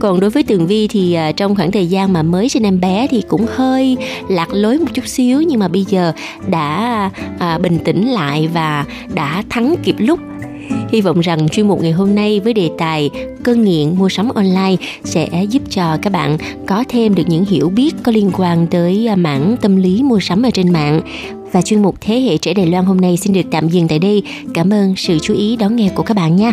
còn đối với tường vi thì à, trong khoảng thời gian mà mới sinh em bé thì cũng hơi lạc lối một chút xíu nhưng mà bây giờ đã à, bình tĩnh lại và đã thắng kịp lúc Hy vọng rằng chuyên mục ngày hôm nay với đề tài cơn nghiện mua sắm online sẽ giúp cho các bạn có thêm được những hiểu biết có liên quan tới à, mảng tâm lý mua sắm ở trên mạng. Và chuyên mục Thế hệ trẻ Đài Loan hôm nay xin được tạm dừng tại đây. Cảm ơn sự chú ý đón nghe của các bạn nha.